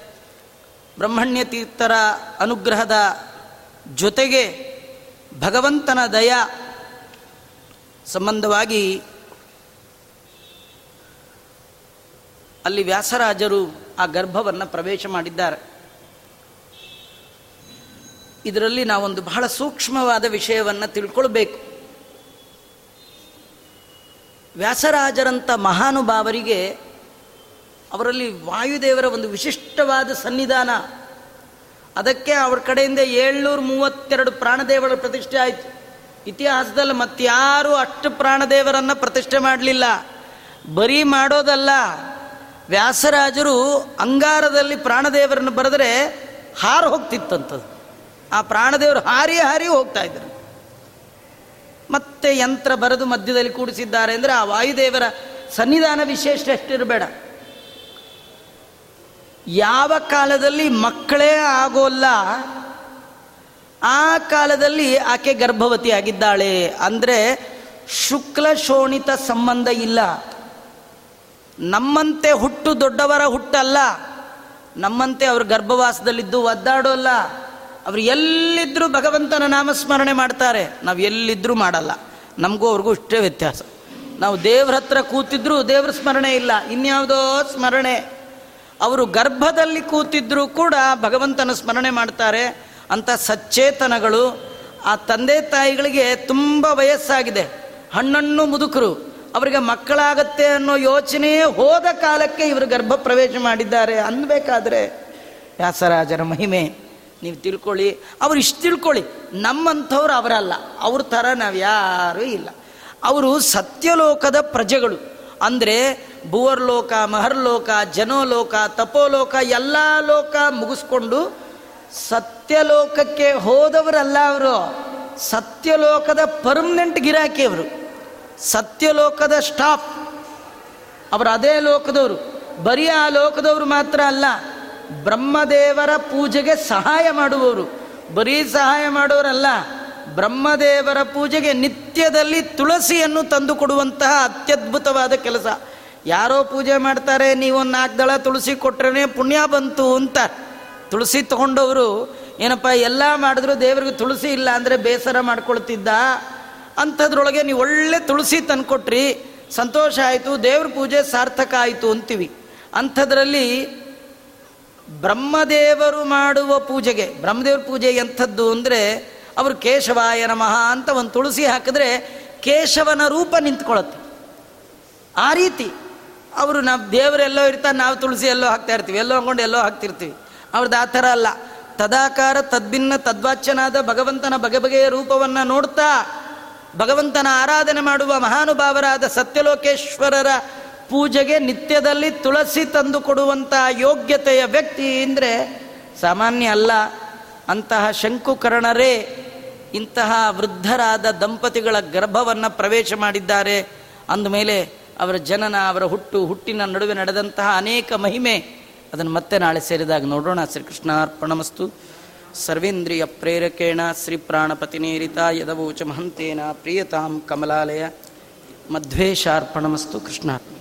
[SPEAKER 1] ಬ್ರಹ್ಮಣ್ಯ ತೀರ್ಥರ ಅನುಗ್ರಹದ ಜೊತೆಗೆ ಭಗವಂತನ ದಯ ಸಂಬಂಧವಾಗಿ ಅಲ್ಲಿ ವ್ಯಾಸರಾಜರು ಆ ಗರ್ಭವನ್ನು ಪ್ರವೇಶ ಮಾಡಿದ್ದಾರೆ. ಇದರಲ್ಲಿ ನಾವೊಂದು ಬಹಳ ಸೂಕ್ಷ್ಮವಾದ ವಿಷಯವನ್ನು ತಿಳ್ಕೊಳ್ಬೇಕು. ವ್ಯಾಸರಾಜರಂಥ ಮಹಾನುಭಾವರಿಗೆ ಅವರಲ್ಲಿ ವಾಯುದೇವರ ಒಂದು ವಿಶಿಷ್ಟವಾದ ಸನ್ನಿಧಾನ. ಅದಕ್ಕೆ ಅವ್ರ ಕಡೆಯಿಂದ ಏಳ್ನೂರ ಮೂವತ್ತೆರಡು ಪ್ರಾಣದೇವರ ಪ್ರತಿಷ್ಠೆ ಆಯಿತು. ಇತಿಹಾಸದಲ್ಲಿ ಮತ್ತಾರೂ ಅಷ್ಟು ಪ್ರಾಣದೇವರನ್ನು ಪ್ರತಿಷ್ಠೆ ಮಾಡಲಿಲ್ಲ. ಬರೀ ಮಾಡೋದಲ್ಲ, ವ್ಯಾಸರಾಜರು ಅಂಗಾರದಲ್ಲಿ ಪ್ರಾಣದೇವರನ್ನು ಬರೆದರೆ ಹಾರು ಹೋಗ್ತಿತ್ತಂಥದ್ದು ಆ ಪ್ರಾಣದೇವರು ಹಾರಿ ಹಾರಿ ಹೋಗ್ತಾ ಇದ್ರು. ಮತ್ತೆ ಯಂತ್ರ ಬರೆದು ಮಧ್ಯದಲ್ಲಿ ಕೂಡಿಸಿದ್ದಾರೆ ಅಂದರೆ ಆ ವಾಯುದೇವರ ಸನ್ನಿಧಾನ ವಿಶೇಷ ಎಷ್ಟಿರಬೇಡ ಯಾವ ಕಾಲದಲ್ಲಿ ಮಕ್ಕಳೇ ಆಗೋಲ್ಲ ಆ ಕಾಲದಲ್ಲಿ ಆಕೆ ಗರ್ಭವತಿ ಆಗಿದ್ದಾಳೆ ಅಂದರೆ ಶುಕ್ಲ ಶೋಣಿತ ಸಂಬಂಧ ಇಲ್ಲ. ನಮ್ಮಂತೆ ಹುಟ್ಟು ದೊಡ್ಡವರ ಹುಟ್ಟಲ್ಲ ನಮ್ಮಂತೆ ಅವರು ಗರ್ಭವಾಸದಲ್ಲಿದ್ದು ಒದ್ದಾಡೋಲ್ಲ ಅವರು ಎಲ್ಲಿದ್ದರೂ ಭಗವಂತನ ನಾಮಸ್ಮರಣೆ ಮಾಡ್ತಾರೆ. ನಾವು ಎಲ್ಲಿದ್ದರೂ ಮಾಡಲ್ಲ. ನಮಗೂ ಅವ್ರಿಗೂ ಇಷ್ಟೇ ವ್ಯತ್ಯಾಸ. ನಾವು ದೇವ್ರ ಹತ್ರ ಕೂತಿದ್ರು ದೇವ್ರ ಸ್ಮರಣೆ ಇಲ್ಲ. ಇನ್ಯಾವುದೋ ಸ್ಮರಣೆ. ಅವರು ಗರ್ಭದಲ್ಲಿ ಕೂತಿದ್ದರೂ ಕೂಡ ಭಗವಂತನ ಸ್ಮರಣೆ ಮಾಡ್ತಾರೆ. ಅಂತ ಸಚ್ಚೇತನಗಳು ಆ ತಂದೆ ತಾಯಿಗಳಿಗೆ ತುಂಬ ವಯಸ್ಸಾಗಿದೆ. ಹಣ್ಣನ್ನು ಮುದುಕರು, ಅವರಿಗೆ ಮಕ್ಕಳಾಗತ್ತೆ ಅನ್ನೋ ಯೋಚನೆಯೇ ಹೋದ ಕಾಲಕ್ಕೆ ಇವರು ಗರ್ಭ ಪ್ರವೇಶ ಮಾಡಿದ್ದಾರೆ ಅನ್ಬೇಕಾದ್ರೆ ವ್ಯಾಸರಾಜರ ಮಹಿಮೆ, ನೀವು ತಿಳ್ಕೊಳ್ಳಿ. ಅವ್ರು ಇಷ್ಟು ತಿಳ್ಕೊಳ್ಳಿ, ನಮ್ಮಂಥವ್ರು ಅವರಲ್ಲ. ಅವ್ರ ಥರ ನಾವು ಯಾರೂ ಇಲ್ಲ. ಅವರು ಸತ್ಯಲೋಕದ ಪ್ರಜೆಗಳು. ಅಂದರೆ ಭುವರ್ಲೋಕ, ಮಹರ್ಲೋಕ, ಜನೋಲೋಕ, ತಪೋಲೋಕ ಎಲ್ಲ ಲೋಕ ಮುಗಿಸ್ಕೊಂಡು ಸತ್ಯಲೋಕಕ್ಕೆ ಹೋದವರಲ್ಲ ಅವರು. ಸತ್ಯಲೋಕದ ಪರ್ಮನೆಂಟ್ ಗಿರಾಕಿ ಅವರು. ಸತ್ಯಲೋಕದ ಸ್ಟಾಫ್ ಅವರು ಅದೇ ಲೋಕದವರು. ಬರೀ ಆ ಲೋಕದವರು ಮಾತ್ರ ಅಲ್ಲ, ಬ್ರಹ್ಮದೇವರ ಪೂಜೆಗೆ ಸಹಾಯ ಮಾಡುವವರು. ಬರೀ ಸಹಾಯ ಮಾಡೋರಲ್ಲ. ಬ್ರಹ್ಮದೇವರ ಪೂಜೆಗೆ ನಿತ್ಯದಲ್ಲಿ ತುಳಸಿಯನ್ನು ತಂದು ಕೊಡುವಂತಹ ಅತ್ಯದ್ಭುತವಾದ ಕೆಲಸ. ಯಾರೋ ಪೂಜೆ ಮಾಡ್ತಾರೆ ನೀವೊಂದು ನಾಲ್ಕು ದಳ ತುಳಸಿ ಕೊಟ್ರೇ ಪುಣ್ಯ ಬಂತು ಅಂತ. ತುಳಸಿ ತಗೊಂಡವರು, ಏನಪ್ಪ, ಎಲ್ಲ ಮಾಡಿದ್ರು ದೇವರಿಗೆ ತುಳಸಿ ಇಲ್ಲ ಅಂದರೆ ಬೇಸರ ಮಾಡ್ಕೊಳ್ತಿದ್ದ? ಅಂಥದ್ರೊಳಗೆ ನೀವು ಒಳ್ಳೆ ತುಳಸಿ ತಂದುಕೊಟ್ರಿ, ಸಂತೋಷ ಆಯಿತು, ದೇವ್ರ ಪೂಜೆ ಸಾರ್ಥಕ ಆಯಿತು ಅಂತೀವಿ. ಅಂಥದ್ರಲ್ಲಿ ಬ್ರಹ್ಮದೇವರು ಮಾಡುವ ಪೂಜೆಗೆ, ಬ್ರಹ್ಮದೇವ್ರ ಪೂಜೆ ಎಂಥದ್ದು ಅಂದರೆ ಅವರು ಕೇಶವಾಯ ನಮಃ ಅಂತ ಒಂದು ತುಳಸಿ ಹಾಕಿದ್ರೆ ಕೇಶವನ ರೂಪ ನಿಂತ್ಕೊಳ್ಳುತ್ತೆ. ಆ ರೀತಿ ಅವರು ನಾವು ದೇವರೆಲ್ಲೋ ಇರ್ತಾರೆ, ನಾವು ತುಳಸಿ ಎಲ್ಲೋ ಹಾಕ್ತಾ ಇರ್ತೀವಿ, ಎಲ್ಲೋ ಅಂದ್ಕೊಂಡು ಎಲ್ಲೋ ಹಾಕ್ತಿರ್ತೀವಿ. ಅವ್ರದ್ದು ಆ ಥರ ಅಲ್ಲ. ತದಾಕಾರ ತದ್ಭಿನ್ನ ತದ್ವಾಚ್ಯನಾದ ಭಗವಂತನ ಬಗೆ ಬಗೆಯ ರೂಪವನ್ನು ನೋಡ್ತಾ ಭಗವಂತನ ಆರಾಧನೆ ಮಾಡುವ ಮಹಾನುಭಾವರಾದ ಸತ್ಯಲೋಕೇಶ್ವರರ ಪೂಜೆಗೆ ನಿತ್ಯದಲ್ಲಿ ತುಳಸಿ ತಂದು ಕೊಡುವಂಥ ಯೋಗ್ಯತೆಯ ವ್ಯಕ್ತಿ ಅಂದರೆ ಸಾಮಾನ್ಯ ಅಲ್ಲ. ಅಂತಹ ಶಂಕುಕರ್ಣರೇ ಇಂತಹ ವೃದ್ಧರಾದ ದಂಪತಿಗಳ ಗರ್ಭವನ್ನು ಪ್ರವೇಶ ಮಾಡಿದ್ದಾರೆ. ಅಂದಮೇಲೆ ಅವರ ಜನನ, ಅವರ ಹುಟ್ಟು, ಹುಟ್ಟಿನ ನಡುವೆ ನಡೆದಂತಹ ಅನೇಕ ಮಹಿಮೆ ಅದನ್ನು ಮತ್ತೆ ನಾಳೆ ಸೇರಿದಾಗ ನೋಡೋಣ. ಶ್ರೀಕೃಷ್ಣಾರ್ಪಣಮಸ್ತು ಸರ್ವೇಂದ್ರಿಯ ಪ್ರೇರಕೇಣ, ಶ್ರೀ ಪ್ರಾಣಪತಿನೇರಿತ ಯದವೋಚ ಮಹಂತೇನ, ಪ್ರಿಯತಾಂ ಕಮಲಾಲಯ. ಮಧ್ವೇಶಾರ್ಪಣಮಸ್ತು ಕೃಷ್ಣಾರ್ಪಣ